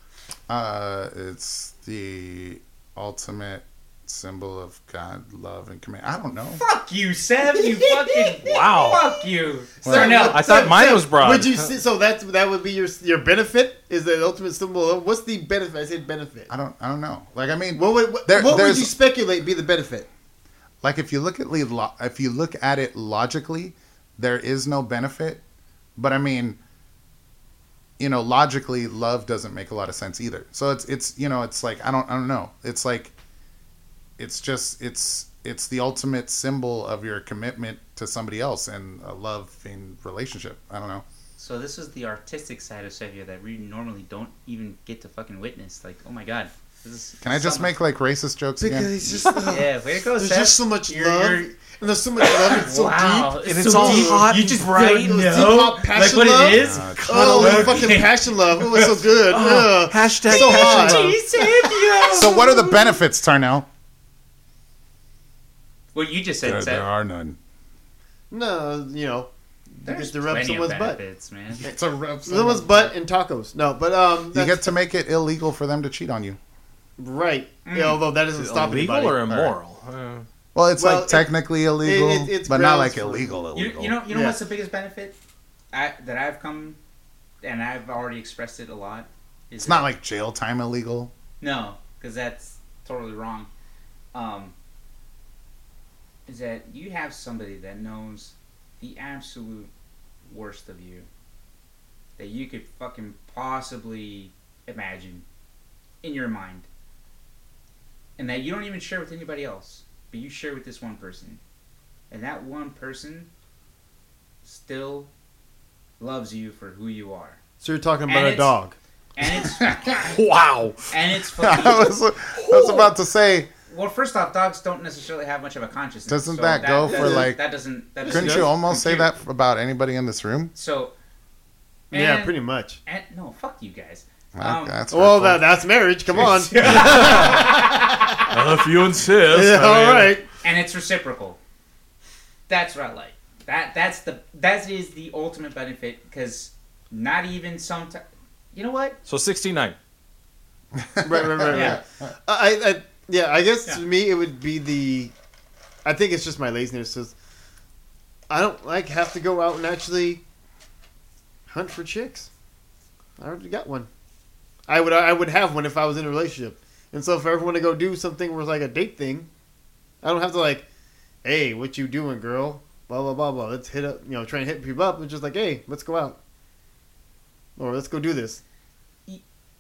Speaker 2: Uh, it's the ultimate symbol of God, love, and command. I don't know.
Speaker 1: Fuck you, Sam. You fucking. *laughs*
Speaker 4: Wow.
Speaker 1: Fuck you.
Speaker 2: Well-
Speaker 1: Tarnell.
Speaker 4: I thought mine was broad.
Speaker 3: Would you see, so that's that would be your your benefit? Is the ultimate symbol? Of, what's the benefit? I said benefit.
Speaker 2: I don't. I don't know. Like I mean,
Speaker 3: What would what,
Speaker 2: There-
Speaker 3: what would you speculate be the benefit?
Speaker 2: Like if you look at lo- if you look at it logically, there is no benefit. But I mean, you know, logically, love doesn't make a lot of sense either. So it's it's you know, it's like I don't I don't know. It's like it's just it's it's the ultimate symbol of your commitment to somebody else and a loving relationship. I don't know.
Speaker 1: So this is the artistic side of Sevilla that we normally don't even get to fucking witness. Like, oh my god. This is
Speaker 2: Can I just
Speaker 1: something-
Speaker 2: make like racist jokes again?
Speaker 3: it's just uh,
Speaker 1: Yeah, way to go,
Speaker 3: there's
Speaker 1: Seth.
Speaker 3: just so much
Speaker 1: You're-
Speaker 3: love,
Speaker 1: you're-
Speaker 3: and there's so much love. It's so
Speaker 1: wow.
Speaker 3: deep.
Speaker 4: And
Speaker 1: so
Speaker 4: it's all
Speaker 1: deep.
Speaker 4: hot
Speaker 1: You just
Speaker 4: bright.
Speaker 1: don't
Speaker 3: It was
Speaker 1: know.
Speaker 3: deep hot
Speaker 1: like
Speaker 3: passion
Speaker 1: what
Speaker 3: love.
Speaker 1: it is.
Speaker 2: Uh,
Speaker 3: Oh,
Speaker 1: Okay.
Speaker 3: fucking passion love. Oh, it's so *laughs* good. Ugh.
Speaker 4: Hashtag
Speaker 3: So
Speaker 4: passion
Speaker 3: hot.
Speaker 2: So what are the benefits, Tarnell?
Speaker 1: What you just said,
Speaker 2: There,
Speaker 1: Seth.
Speaker 2: there are none.
Speaker 3: No, you know,
Speaker 1: There's
Speaker 3: to rub
Speaker 1: plenty
Speaker 3: someone's
Speaker 1: of
Speaker 3: butt.
Speaker 1: benefits, man.
Speaker 2: It's a rub
Speaker 3: Someone's butt and tacos. No, but um,
Speaker 2: You get to make it illegal for them to cheat on you.
Speaker 3: Right.
Speaker 1: Mm.
Speaker 3: Yeah, although that doesn't stop
Speaker 4: illegal
Speaker 3: anybody.
Speaker 4: or immoral? Uh,
Speaker 2: Well, it's
Speaker 3: Well,
Speaker 2: like
Speaker 3: it-
Speaker 2: technically illegal,
Speaker 3: it- it's
Speaker 2: but not like
Speaker 3: for-
Speaker 2: illegal.
Speaker 1: You,
Speaker 2: Illegal.
Speaker 1: you know, you know
Speaker 3: Yeah.
Speaker 1: what's the biggest benefit I, that I've come, and I've already expressed it a lot. Is
Speaker 2: it's
Speaker 1: that-
Speaker 2: not like jail time illegal.
Speaker 1: no, because that's totally wrong. Um, is that you have somebody that knows the absolute worst of you that you could fucking possibly imagine in your mind, and that you don't even share with anybody else, but you share with this one person, and that one person still loves you for who you are,
Speaker 3: So you're talking
Speaker 1: And
Speaker 3: about a dog.
Speaker 1: and it's *laughs* *laughs*
Speaker 4: wow.
Speaker 1: and it's *laughs*
Speaker 2: I was, I was about to say,
Speaker 1: Well, first off, dogs don't necessarily have much of a consciousness.
Speaker 2: Doesn't
Speaker 1: so
Speaker 2: that go for,
Speaker 1: doesn't-
Speaker 2: like-
Speaker 1: that doesn't that doesn't
Speaker 2: couldn't
Speaker 3: does.
Speaker 2: you almost say that about anybody in this room?
Speaker 1: So,
Speaker 3: yeah, pretty much.
Speaker 1: And, no, fuck you guys.
Speaker 2: Well,
Speaker 1: Um,
Speaker 2: that's
Speaker 3: Well, that, that's marriage. Come on. *laughs*
Speaker 4: Uh, if you insist.
Speaker 3: yeah,
Speaker 4: I
Speaker 3: all
Speaker 4: mean,
Speaker 3: right.
Speaker 1: and it's reciprocal. That's what I like. That that's the that is the ultimate benefit because not even sometimes. You know what?
Speaker 4: So 69. *laughs*
Speaker 3: Right, right, right, right.
Speaker 1: Yeah.
Speaker 3: I, I, yeah, I guess
Speaker 1: Yeah.
Speaker 3: to me it would be the. I think it's just my laziness. Is I don't like have to go out and actually hunt for chicks. I already got one. I would I would have one if I was in a relationship. And so for everyone to go do something where it's like a date thing, I don't have to like, hey, what you doing, girl? Blah blah blah blah. Let's hit up, you know, try and hit people up. It's just like, hey, let's go out, or let's go do this.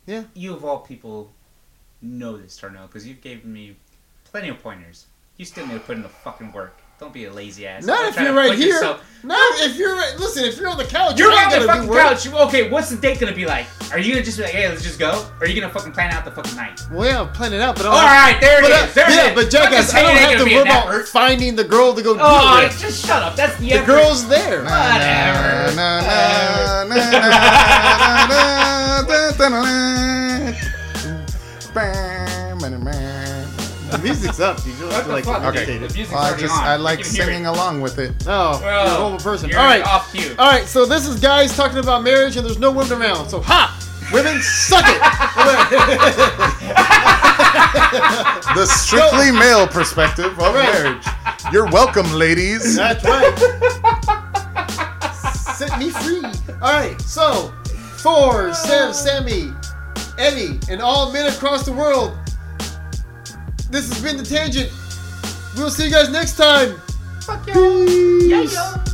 Speaker 3: Yeah?
Speaker 1: You of all people know this, Tarnell, because you've given me plenty of pointers. You still need to put in the fucking work. Don't be a lazy ass.
Speaker 3: Not if you're right here.
Speaker 1: yourself-
Speaker 3: No, if you're right, listen, if you're on the couch,
Speaker 1: You're on the fucking couch. Okay, what's the date gonna be like? Are you gonna just be like, hey, let's just go? Or are you gonna fucking plan out the fucking night?
Speaker 3: Well, yeah, I'm planning it out, but
Speaker 1: All right, there it
Speaker 3: uh,
Speaker 1: There
Speaker 3: yeah,
Speaker 1: it is.
Speaker 3: but jackass, I don't
Speaker 1: say it ain't
Speaker 3: have to worry about finding the girl to go
Speaker 1: Oh,
Speaker 3: it. with.
Speaker 1: just shut up. That's the
Speaker 3: The girl's there.
Speaker 1: Whatever.
Speaker 2: Na, na, na, na, na, na, da, da, da, da. *laughs*
Speaker 3: music's up. You don't
Speaker 1: What
Speaker 3: have to like
Speaker 1: fuck?
Speaker 2: Okay.
Speaker 3: imitate
Speaker 1: The
Speaker 3: it.
Speaker 1: music's
Speaker 2: Well, I
Speaker 1: already
Speaker 2: just
Speaker 1: on.
Speaker 2: I
Speaker 1: You
Speaker 2: like
Speaker 1: can hear
Speaker 2: singing
Speaker 1: it.
Speaker 2: along with it.
Speaker 3: Oh,
Speaker 1: Well,
Speaker 3: you're a horrible person.
Speaker 1: You're
Speaker 3: All right,
Speaker 1: off cue.
Speaker 3: all right. So this is guys talking about marriage, and there's no women around. So ha, women, suck it. *laughs*
Speaker 2: The strictly male perspective of
Speaker 3: Right.
Speaker 2: marriage. You're welcome, ladies.
Speaker 3: That's right. Set me free. All right. So for Sam, Sammy, Eddie, and all men across the world, this has been the tangent. We'll see you guys next time.
Speaker 1: Fuck yeah.
Speaker 3: Peace.
Speaker 1: Yeah.